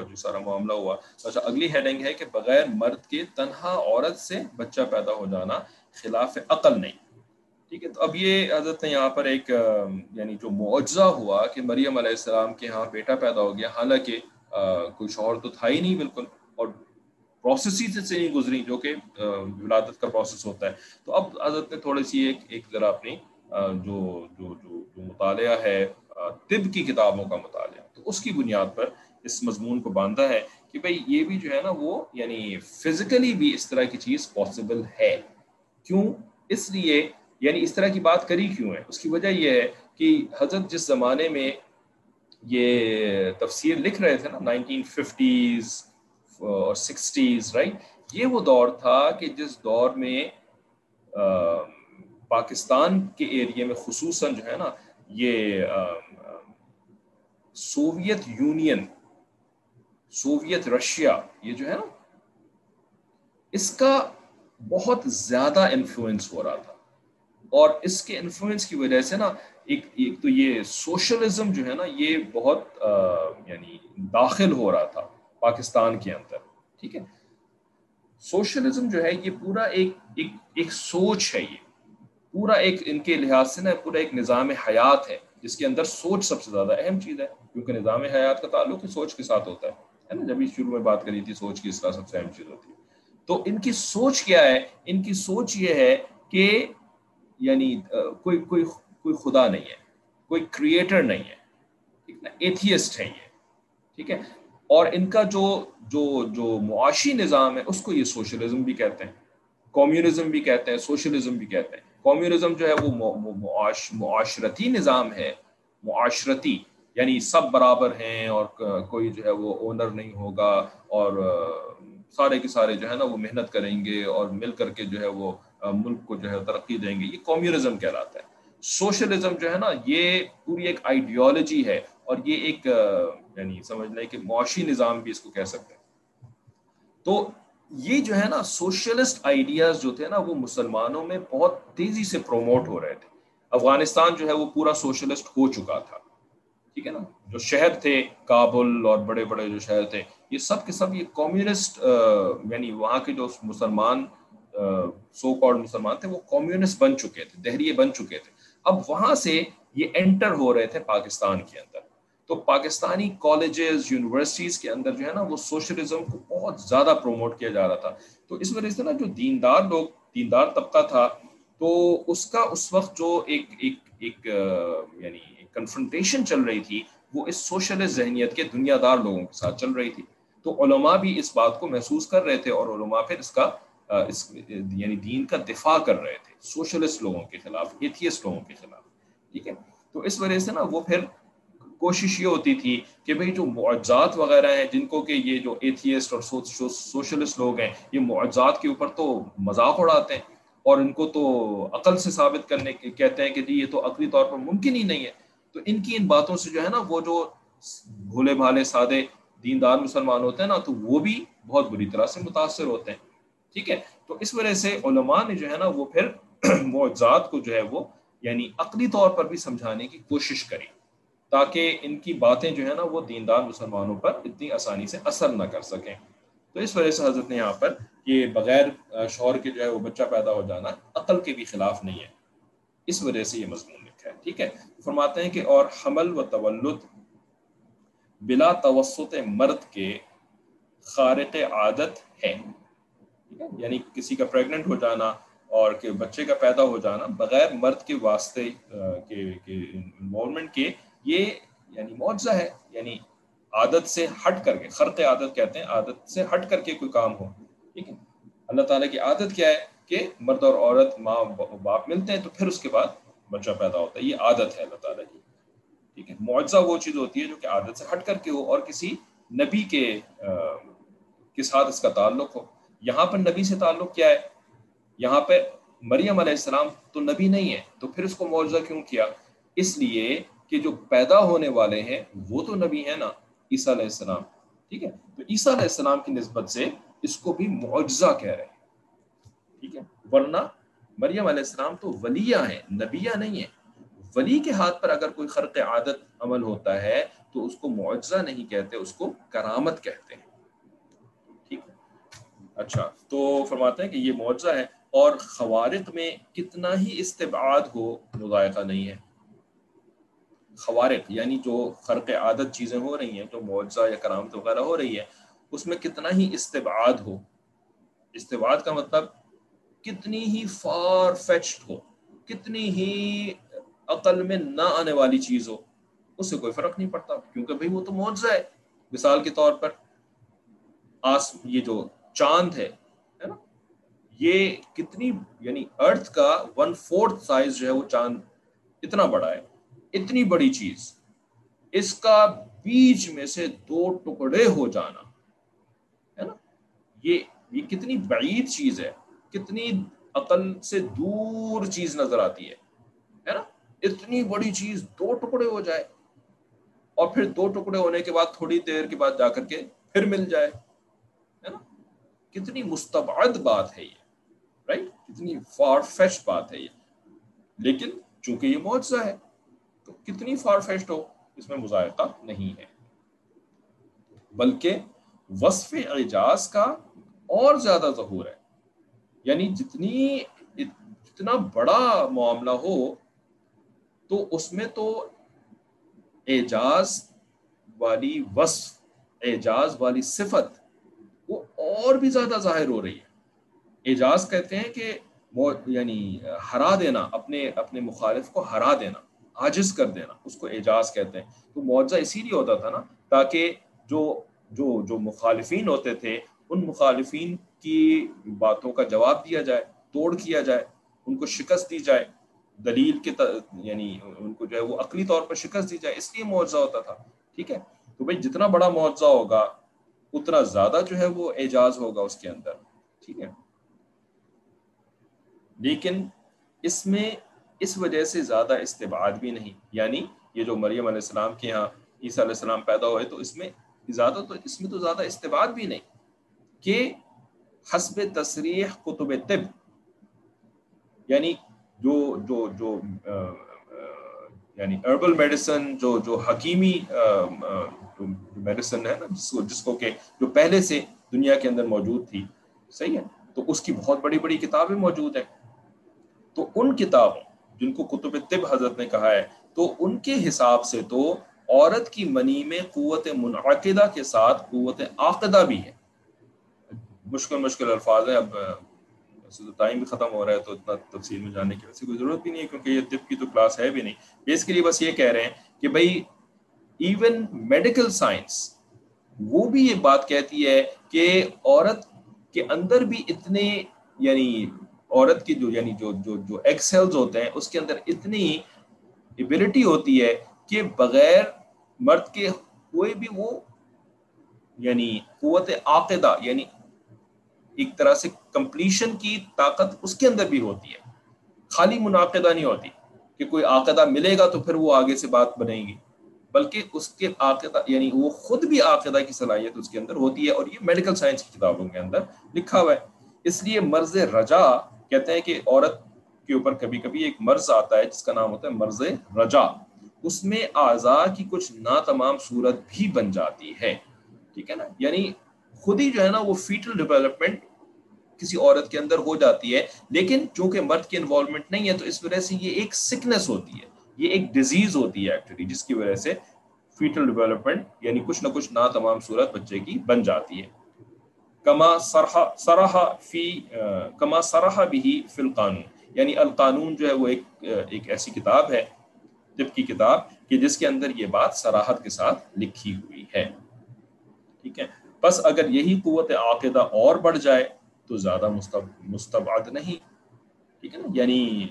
جو سارا معاملہ ہوا۔ اچھا اگلی ہیڈنگ ہے کہ بغیر مرد کے تنہا عورت سے بچہ پیدا ہو جانا خلاف عقل نہیں۔ ٹھیک ہے، تو اب یہ حضرت نے یہاں پر ایک یعنی جو معجزہ ہوا کہ مریم علیہ السلام کے ہاں بیٹا پیدا ہو گیا۔ حالانکہ کوئی شوہر تو تھا ہی نہیں بالکل، اور پروسیس ہی سے نہیں گزری جو کہ ولادت کا پروسیس ہوتا ہے۔ تو اب حضرت نے تھوڑی سی ایک ایک ذرا اپنی جو جو جو مطالعہ ہے طب کی کتابوں کا مطالعہ۔ تو اس کی بنیاد پر اس مضمون کو باندھا ہے کہ بھائی یہ بھی جو ہے نا وہ یعنی فزیکلی بھی اس طرح کی چیز پاسبل ہے۔ کیوں؟ اس لیے یعنی اس طرح کی بات کری کیوں ہے؟ اس کی وجہ یہ ہے کہ حضرت جس زمانے میں یہ تفسیر لکھ رہے تھے نا نائنٹین ففٹیز اور سکسٹیز رائٹ یہ وہ دور تھا کہ جس دور میں پاکستان کے ایریے میں خصوصاً جو ہے نا یہ سوویت یونین، سوویت رشیا، یہ جو ہے نا، اس کا بہت زیادہ انفلوئنس ہو رہا تھا۔ اور اس کے انفلوئنس کی وجہ سے نا، ایک ایک تو یہ سوشلزم جو ہے نا، یہ بہت یعنی داخل ہو رہا تھا پاکستان کے اندر، ٹھیک ہے؟ سوشلزم جو ہے، یہ پورا ایک ایک ایک سوچ ہے یہ۔ پورا ایک ان کے لحاظ سے نا پورا ایک نظام حیات ہے، جس کے اندر سوچ سب سے زیادہ اہم چیز ہے، کیونکہ نظام حیات کا تعلق ہی سوچ کے ساتھ ہوتا ہے نا؟ جبھی شروع میں بات کری تھی، سوچ کی اس کا سب سے اہم چیز ہوتی ہے۔ تو ان کی سوچ کیا ہے؟ ان کی سوچ یہ ہے کہ یعنی کوئی کوئی کوئی خدا نہیں ہے، کوئی کریٹر نہیں ہے، ٹھیک نا؟ ایتھیسٹ ہے یہ، ٹھیک ہے؟ اور ان کا جو جو جو معاشی نظام ہے، اس کو یہ سوشلزم بھی کہتے ہیں کمیونزم بھی کہتے ہیں سوشلزم بھی کہتے ہیں۔ کمیونزم جو ہے وہ معاشرتی نظام ہے، معاشرتی یعنی سب برابر ہیں اور کوئی جو ہے وہ اونر نہیں ہوگا اور سارے کے سارے جو ہے نا وہ محنت کریں گے اور مل کر کے جو ہے وہ ملک کو جو ہے ترقی دیں گے، یہ کمیونزم کہلاتا ہے۔ سوشلزم جو ہے نا یہ پوری ایک آئیڈیالوجی ہے اور یہ ایک یعنی سمجھ لیں کہ معاشی نظام بھی اس کو کہہ سکتے ہیں۔ تو یہ جو ہے نا سوشلسٹ آئیڈیاز جو تھے نا وہ مسلمانوں میں بہت تیزی سے پروموٹ ہو رہے تھے۔ افغانستان جو ہے وہ پورا سوشلسٹ ہو چکا تھا۔ ٹھیک ہے نا؟ جو شہر تھے، کابل اور بڑے بڑے جو شہر تھے، یہ سب کے سب یہ کمیونسٹ یعنی وہاں کے جو مسلمان سو کارڈ مسلمان تھے، وہ کمیونسٹ بن چکے تھے، دہریے بن چکے تھے۔ اب وہاں سے یہ انٹر ہو رہے تھے پاکستان کے اندر۔ تو پاکستانی کالجز یونیورسٹیز کے اندر جو ہے نا وہ سوشلزم کو بہت زیادہ پروموٹ کیا جا رہا تھا۔ تو اس وجہ سے نا جو دیندار لوگ، دیندار طبقہ تھا، تو اس کا اس وقت جو ایک ایک ایک یعنی کنفرنٹیشن چل رہی تھی، وہ اس سوشلسٹ ذہنیت کے دنیا دار لوگوں کے ساتھ چل رہی تھی۔ تو علماء بھی اس بات کو محسوس کر رہے تھے اور علماء پھر اس کا اس یعنی دین کا دفاع کر رہے تھے۔ سوشلسٹ لوگوں کے خلاف ایتھیسٹ لوگوں کے خلاف۔ ٹھیک ہے؟ تو اس وجہ سے نا وہ پھر کوشش یہ ہوتی تھی کہ بھئی جو معجزات وغیرہ ہیں، جن کو کہ یہ جو ایتھیسٹ اور سوشلسٹ لوگ ہیں، یہ معجزات کے اوپر تو مذاق اڑاتے ہیں اور ان کو تو عقل سے ثابت کرنے کے کہتے ہیں کہ جی یہ تو عقلی طور پر ممکن ہی نہیں ہے۔ تو ان کی ان باتوں سے جو ہے نا، وہ جو بھولے بھالے، سادے دیندار مسلمان ہوتے ہیں نا، تو وہ بھی بہت بری طرح سے متاثر ہوتے ہیں۔ ٹھیک ہے؟ تو اس وجہ سے علماء نے جو ہے نا، وہ پھر (clears throat) معجزات کو جو ہے وہ یعنی عقلی طور پر بھی سمجھانے کی کوشش کری۔ تاکہ ان کی باتیں جو ہے نا وہ دیندار مسلمانوں پر اتنی آسانی سے اثر نہ کر سکیں۔ تو اس وجہ سے حضرت نے یہاں پر یہ بغیر شوہر کے جو ہے وہ بچہ پیدا ہو جانا عقل کے بھی خلاف نہیں ہے۔ اس وجہ سے یہ مضمون لکھا ہے، ٹھیک ہے؟ فرماتے ہیں کہ اور حمل و تولد بلا توسط مرد کے خارق عادت ہے۔ یعنی کسی کا پریگننٹ ہو جانا اور کہ بچے کا پیدا ہو جانا بغیر مرد کے واسطے کے انوالومنٹ کے یہ یعنی معجزہ ہے یعنی عادت سے ہٹ کر کے، خرق عادت کہتے ہیں، عادت سے ہٹ کر کے کوئی کام ہو۔ ٹھیک ہے؟ اللہ تعالیٰ کی عادت کیا ہے کہ مرد اور عورت ماں باپ ملتے ہیں تو پھر اس کے بعد بچہ پیدا ہوتا ہے۔ یہ عادت ہے اللہ تعالیٰ کی۔ ٹھیک ہے؟ معجزہ وہ چیز ہوتی ہے جو کہ عادت سے ہٹ کر کے ہو اور کسی نبی کے کے ساتھ اس کا تعلق ہو۔ یہاں پر نبی سے تعلق کیا ہے؟ یہاں پہ مریم علیہ السلام تو نبی نہیں ہے، تو پھر اس کو معجزہ کیوں کیا؟ اس لیے کہ جو پیدا ہونے والے ہیں، وہ تو نبی ہیں نا، عیسیٰ علیہ السلام، ٹھیک ہے؟ تو عیسیٰ علیہ السلام کی نسبت سے اس کو بھی معجزہ کہہ رہے ہیں، ٹھیک ہے؟ ورنہ مریم علیہ السلام تو ولیہ ہیں نبیہ نہیں ہیں۔ ولی کے ہاتھ پر اگر کوئی خرق عادت عمل ہوتا ہے، تو اس کو معجزہ نہیں کہتے، اس کو کرامت کہتے ہیں، ٹھیک اچھا تو فرماتے ہیں کہ یہ معجزہ ہے اور خوارق میں کتنا ہی استبعاد ہو مذائقہ نہیں ہے۔ خوارق یعنی جو خرق عادت چیزیں ہو رہی ہیں، جو معجزہ یا کرامت وغیرہ ہو رہی ہے اس میں کتنا ہی استبعاد ہو۔ استبعاد کا مطلب کتنی ہی فار فیچڈ ہو، کتنی ہی عقل میں نہ آنے والی چیز ہو، اس سے کوئی فرق نہیں پڑتا، کیونکہ بھئی وہ تو معجزہ ہے۔ مثال کے طور پر آس، یہ جو چاند ہے نا؟ یہ کتنی یعنی ارتھ کا ون فورتھ سائز جو ہے وہ چاند اتنا بڑا ہے۔ اتنی بڑی چیز، اس کا بیچ میں سے دو ٹکڑے ہو جانا، ہے نا؟ یہ یہ کتنی بعید چیز ہے، کتنی عقل سے دور چیز نظر آتی ہے ہے نا؟ اتنی بڑی چیز دو ٹکڑے ہو جائے، اور پھر دو ٹکڑے ہونے کے بعد تھوڑی دیر کے بعد جا کر کے پھر مل جائے، ہے نا؟ کتنی مستبعد بات ہے یہ رائٹ کتنی فار فیش بات ہے یہ۔ لیکن چونکہ یہ معجزہ ہے تو کتنی فار فیشٹ ہو، اس میں مذائقہ نہیں ہے۔ بلکہ وصف اعجاز کا اور زیادہ ظہور ہے۔ یعنی جتنی جتنا بڑا معاملہ ہو، تو اس میں تو اعجاز والی وصف، اعجاز والی صفت وہ اور بھی زیادہ ظاہر ہو رہی ہے۔ اعجاز کہتے ہیں کہ یعنی ہرا دینا، اپنے اپنے مخالف کو ہرا دینا۔ عاجز کر دینا، اس کو اعجاز کہتے ہیں۔ تو معاوضہ اسی لیے ہوتا تھا نا، تاکہ جو جو جو مخالفین ہوتے تھے، ان مخالفین کی باتوں کا جواب دیا جائے، توڑ کیا جائے، ان کو شکست دی جائے، دلیل کے یعنی ان کو جو ہے وہ عقلی طور پر شکست دی جائے، اس لیے معاوضہ ہوتا تھا۔ ٹھیک ہے؟ تو بھائی، جتنا بڑا معاوضہ ہوگا، اتنا زیادہ جو ہے وہ اعجاز ہوگا اس کے اندر۔ ٹھیک ہے؟ لیکن اس میں اس وجہ سے زیادہ استباد بھی نہیں۔ یعنی یہ جو مریم علیہ السلام کے یہاں عیسیٰ علیہ السلام پیدا ہوئے تو اس میں زیادہ تو اس میں تو زیادہ استباد بھی نہیں۔ کہ حسب تصریح قطب طب۔ یعنی جو جو جو یعنی اربل میڈیسن جو جو حکیمی میڈیسن ہے نا، جس کو جس کو کہ جو پہلے سے دنیا کے اندر موجود تھی۔ صحیح ہے؟ تو اس کی بہت بڑی بڑی کتابیں موجود ہیں۔ تو ان کتابوں جن کو کتب طب حضرت نے کہا ہے، تو ان کے حساب سے تو عورت کی منی میں قوت منعقدہ کے ساتھ قوت عاقدہ بھی ہے۔ مشکل مشکل الفاظ ہیں، اب ٹائم بھی ختم ہو رہا ہے، تو اتنا تفصیل میں جانے کی ویسے کوئی ضرورت بھی نہیں ہے، کیونکہ یہ طب کی تو کلاس ہے بھی نہیں۔ بیسکلی بس یہ کہہ رہے ہیں کہ بھائی ایون میڈیکل سائنس وہ بھی یہ بات کہتی ہے کہ عورت کے اندر بھی اتنے یعنی عورت کی جو یعنی جو جو جو ایکسلز ہوتے ہیں، اس کے اندر اتنی ایبلٹی ہوتی ہے کہ بغیر مرد کے کوئی بھی وہ یعنی قوت عاقدہ یعنی ایک طرح سے کمپلیشن کی طاقت اس کے اندر بھی ہوتی ہے۔ خالی منعقدہ نہیں ہوتی کہ کوئی عاقدہ ملے گا تو پھر وہ آگے سے بات بنے گی، بلکہ اس کے عاقدہ یعنی وہ خود بھی عاقدہ کی صلاحیت اس کے اندر ہوتی ہے اور یہ میڈیکل سائنس کی کتابوں کے اندر لکھا ہوا ہے۔ اس لیے مرض رجا کہتے ہیں کہ عورت کے اوپر کبھی کبھی ایک مرض آتا ہے، جس کا نام ہوتا ہے مرض رجا۔ اس میں اعضاء کی کچھ نا تمام صورت بھی بن جاتی ہے۔ ٹھیک ہے نا؟ یعنی خود ہی جو ہے نا وہ فیٹل ڈیولپمنٹ کسی عورت کے اندر ہو جاتی ہے، لیکن چونکہ مرد کی انوالومنٹ نہیں ہے، تو اس وجہ سے یہ ایک سکنس ہوتی ہے۔ یہ ایک ڈیزیز ہوتی ہے ایکچولی جس کی وجہ سے فیٹل ڈیولپمنٹ یعنی کچھ نہ کچھ نا تمام صورت بچے کی بن جاتی ہے۔ کما سرحا سرحا فی کما سرحا بھی فی القانون یعنی القانون جو ہے وہ ایک ایک ایسی کتاب ہے جب کی کتاب کہ جس کے اندر یہ بات سراحت کے ساتھ لکھی ہوئی ہے۔ ٹھیک ہے؟ بس اگر یہی قوت عاقدہ اور بڑھ جائے تو زیادہ مستبعد نہیں۔ ٹھیک ہے نا؟ یعنی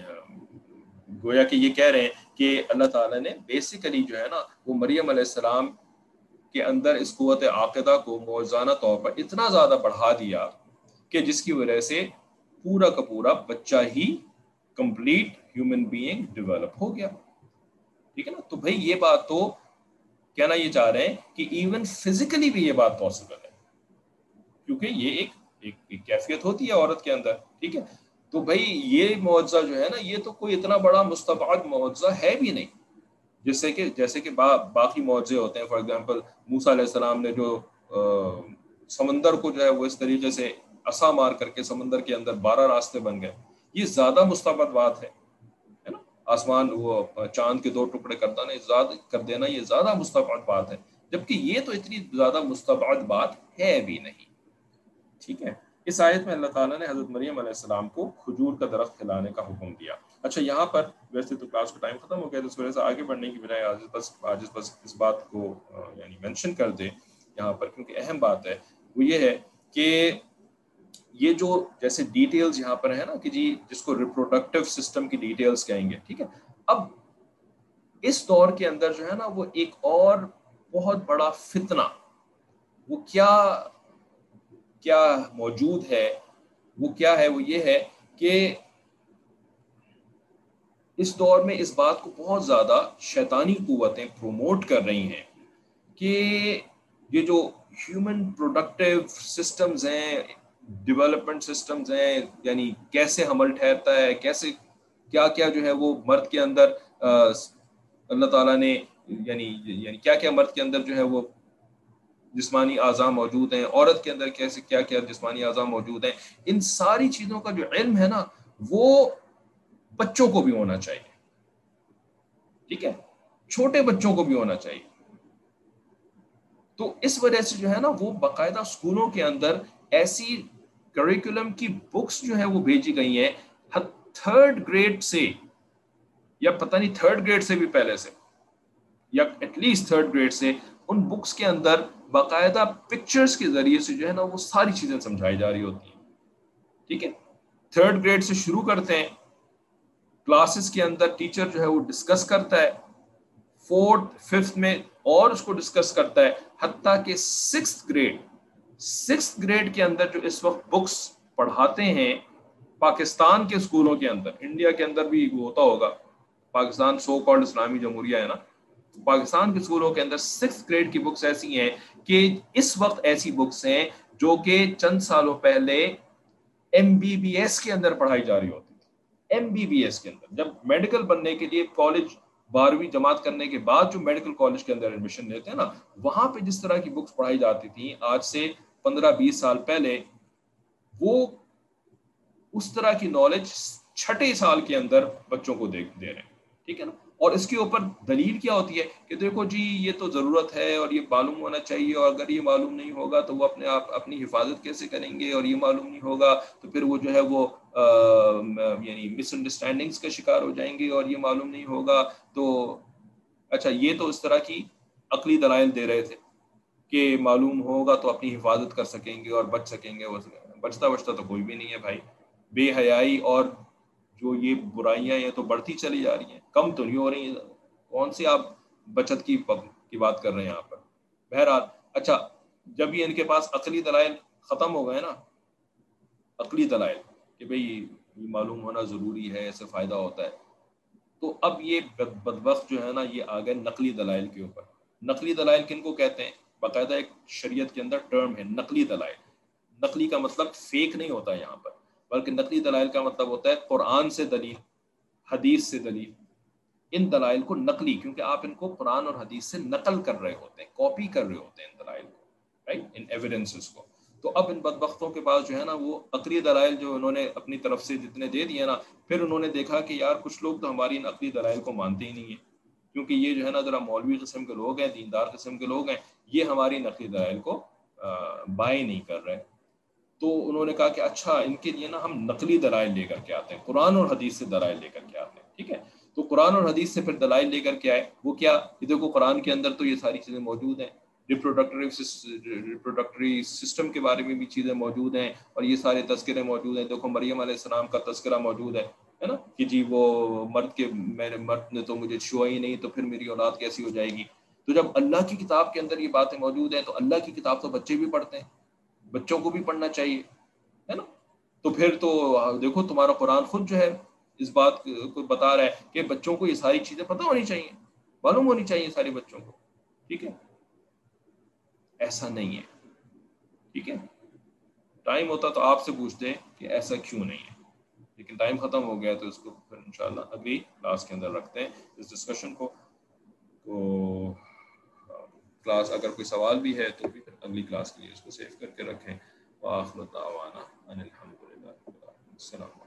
گویا کہ یہ کہہ رہے ہیں کہ اللہ تعالیٰ نے بیسیکلی جو ہے نا وہ مریم علیہ السلام کے اندر اس قوت عاقدہ کو موزانہ طور پر اتنا زیادہ بڑھا دیا کہ جس کی وجہ سے پورا کا پورا بچہ ہی کمپلیٹ ہیومن بینگ ڈیولپ ہو گیا۔ ٹھیک ہے نا؟ تو بھائی یہ بات تو کہنا یہ چاہ رہے ہیں کہ ایون فزیکلی بھی یہ بات پاسبل ہے۔ کیونکہ یہ ایک ایک کیفیت ہوتی ہے عورت کے اندر۔ ٹھیک ہے؟ تو بھائی یہ معاوضہ جو ہے نا، یہ تو کوئی اتنا بڑا مستبعد معاوضہ ہے بھی نہیں۔ جس سے کہ جیسے کہ با، باقی معاوضے ہوتے ہیں فار ایگزامپل موسا علیہ السلام نے جو سمندر کو جو ہے وہ اس طریقے سے اصا مار کر کے سمندر کے اندر بارہ راستے بن گئے۔ یہ زیادہ مستبد بات ہے نا؟ آسمان وہ چاند کے دو ٹکڑے کرتا نا زیادہ کر دینا یہ زیادہ مستبد بات ہے۔ جبکہ یہ تو اتنی زیادہ مستبعد بات ہے بھی نہیں۔ ٹھیک ہے؟ اس آیت میں اللہ تعالیٰ نے حضرت مریم علیہ السلام کو کھجور کا درخت کھلانے کا حکم دیا۔ اچھا یہاں پر ویسے تو کلاس کا ٹائم ختم ہو گیا، تو اس وجہ سے آگے بڑھنے کی بجائے آج بس آج بس اس بات کو یعنی مینشن کر دے یہاں پر، کیونکہ اہم بات ہے۔ وہ یہ ہے کہ یہ جو جیسے ڈیٹیلز یہاں پر ہے نا کہ جی جس کو ریپروڈکٹیو سسٹم کی ڈیٹیلز کہیں گے، ٹھیک ہے؟ اب اس دور کے اندر جو ہے نا، وہ ایک اور بہت بڑا فتنہ، وہ کیا کیا موجود ہے؟ وہ کیا ہے؟ وہ یہ ہے کہ اس دور میں اس بات کو بہت زیادہ شیطانی قوتیں پروموٹ کر رہی ہیں کہ یہ جو ہیومن پروڈکٹیو سسٹمز ہیں ڈیولپمنٹ سسٹمز ہیں یعنی کیسے حمل ٹھہرتا ہے، کیسے کیا کیا جو ہے وہ مرد کے اندر اللہ تعالیٰ نے یعنی یعنی کیا کیا مرد کے اندر جو ہے وہ جسمانی اعضاء موجود ہیں، عورت کے اندر کیسے کیا کیا جسمانی اعضاء موجود ہیں، ان ساری چیزوں کا جو علم ہے نا، وہ بچوں کو بھی ہونا چاہیے۔ ٹھیک ہے؟ چھوٹے بچوں کو بھی ہونا چاہیے۔ تو اس وجہ سے جو ہے نا وہ باقاعدہ اسکولوں کے اندر ایسی کریکولم کی بکس جو ہے وہ بھیجی گئی ہیں۔ تھرڈ گریڈ سے یا پتہ نہیں تھرڈ گریڈ سے بھی پہلے سے یا ایٹ لیسٹ تھرڈ گریڈ سے ان بکس کے اندر باقاعدہ پکچرز کے ذریعے سے جو ہے نا وہ ساری چیزیں سمجھائی جا رہی ہوتی ہیں۔ ٹھیک ہے؟ تھرڈ گریڈ سے شروع کرتے ہیں۔ کلاسز کے اندر ٹیچر جو ہے وہ ڈسکس کرتا ہے۔ فورتھ ففتھ میں اور اس کو ڈسکس کرتا ہے۔ حتیٰ کہ سکس گریڈ سکس گریڈ کے اندر جو اس وقت بکس پڑھاتے ہیں، پاکستان کے اسکولوں کے اندر، انڈیا کے اندر بھی ہوتا ہوگا۔ پاکستان سو کالڈ اسلامی جمہوریہ ہے نا۔ پاکستان کے اسکولوں کے اندر سکس گریڈ کی بکس ایسی ہیں کہ اس وقت ایسی بکس ہیں جو کہ چند سالوں پہلے ایم بی بی ایس کے اندر پڑھائی جا رہی ہوتی۔ ایم بی بی ایس کے اندر۔ جب میڈیکل بننے کے لیے کالج بارہویں جماعت کرنے کے بعد جو میڈیکل کالج کے اندر ایڈمیشن لیتے ہیں نا، وہاں پہ جس طرح کی بکس پڑھائی جاتی تھیں آج سے پندرہ بیس سال پہلے، وہ اس طرح کی نالج چھٹے سال کے اندر بچوں کو دے دے رہے ہیں۔ ٹھیک ہے نا؟ اور اس کے اوپر دلیل کیا ہوتی ہے کہ دیکھو جی یہ تو ضرورت ہے اور یہ معلوم ہونا چاہیے اور اگر یہ معلوم نہیں ہوگا تو وہ اپنے آپ، اپنی حفاظت کیسے کریں گے اور یہ معلوم نہیں ہوگا تو پھر وہ جو ہے وہ یعنی مس انڈرسٹینڈنگس کا شکار ہو جائیں گے اور یہ معلوم نہیں ہوگا تو اچھا یہ تو اس طرح کی عقلی دلائل دے رہے تھے کہ معلوم ہوگا تو اپنی حفاظت کر سکیں گے اور بچ سکیں گے، بچتا بچتا تو کوئی بھی نہیں ہے بھائی۔ بے حیائی اور جو یہ برائیاں یہ تو بڑھتی چلی جا رہی ہیں، کم تو نہیں ہو رہی ہیں۔ کون سی آپ بچت کی کی بات کر رہے ہیں یہاں پر؟ بہرحال اچھا جب یہ ان کے پاس عقلی دلائل ختم ہو گئے نا، عقلی دلائل کہ بھئی یہ معلوم ہونا ضروری ہے ایسے فائدہ ہوتا ہے، تو اب یہ بدبخت جو ہے نا، یہ آ گئے نقلی دلائل کے اوپر۔ نقلی دلائل کن کو کہتے ہیں؟ باقاعدہ ایک شریعت کے اندر ٹرم ہے، نقلی دلائل۔ نقلی کا مطلب فیک نہیں ہوتا یہاں پر۔ بلکہ نقلی دلائل کا مطلب ہوتا ہے قرآن سے دلیل، حدیث سے دلیل۔ ان دلائل کو نقلی، کیونکہ آپ ان کو قرآن اور حدیث سے نقل کر رہے ہوتے ہیں، کاپی کر رہے ہوتے ہیں ان دلائل کو رائٹ ان ایویڈنسز کو۔ تو اب ان بدبختوں کے پاس جو ہے نا، وہ عقلی دلائل جو انہوں نے اپنی طرف سے جتنے دے دیے نا، پھر انہوں نے دیکھا کہ یار کچھ لوگ تو ہماری ان عقلی دلائل کو مانتے ہی نہیں ہیں۔ کیونکہ یہ جو ہے نا، ذرا مولوی قسم کے لوگ ہیں، دیندار قسم کے لوگ ہیں، یہ ہماری نقلی دلائل کو بائیں نہیں کر رہے۔ تو انہوں نے کہا کہ اچھا ان کے لیے نا ہم نقلی دلائل لے کر کے آتے ہیں، قرآن اور حدیث سے دلائل لے کر کے آتے ہیں، ٹھیک ہے؟ تو قرآن اور حدیث سے پھر دلائل لے کر کے آئے، وہ کیا؟ دیکھو قرآن کے اندر تو یہ ساری چیزیں موجود ہیں ریپروڈکٹری ریپروڈکٹری سسٹم کے بارے میں بھی چیزیں موجود ہیں اور یہ سارے تذکرے موجود ہیں۔ دیکھو مریم علیہ السلام کا تذکرہ موجود ہے ہے نا؟ کہ جی وہ مرد کے، میرے مرد نے تو مجھے چھوا ہی نہیں تو پھر میری اولاد کیسی ہو جائے گی؟ تو جب اللہ کی کتاب کے اندر یہ باتیں موجود ہیں تو اللہ کی کتاب تو بچے بھی پڑھتے ہیں بچوں کو بھی پڑھنا چاہیے، ہے نا؟ تو پھر تو دیکھو، تمہارا قرآن خود جو ہے اس بات کو بتا رہا ہے کہ بچوں کو یہ ساری چیزیں پتہ ہونی چاہیے، معلوم ہونی چاہیے سارے بچوں کو، ٹھیک ہے؟ ایسا نہیں ہے، ٹھیک ہے؟ ٹائم ہوتا تو آپ سے پوچھتے کہ ایسا کیوں نہیں ہے، لیکن ٹائم ختم ہو گیا تو اس کو پھر انشاءاللہ اگلی کلاس کے اندر رکھتے ہیں اس ڈسکشن کو۔ تو کلاس اگر کوئی سوال بھی ہے تو بھی اگلی کلاس کے لیے اس کو سیو کر کے رکھیں۔ وآخر دعوانا ان الحمد للہ السلام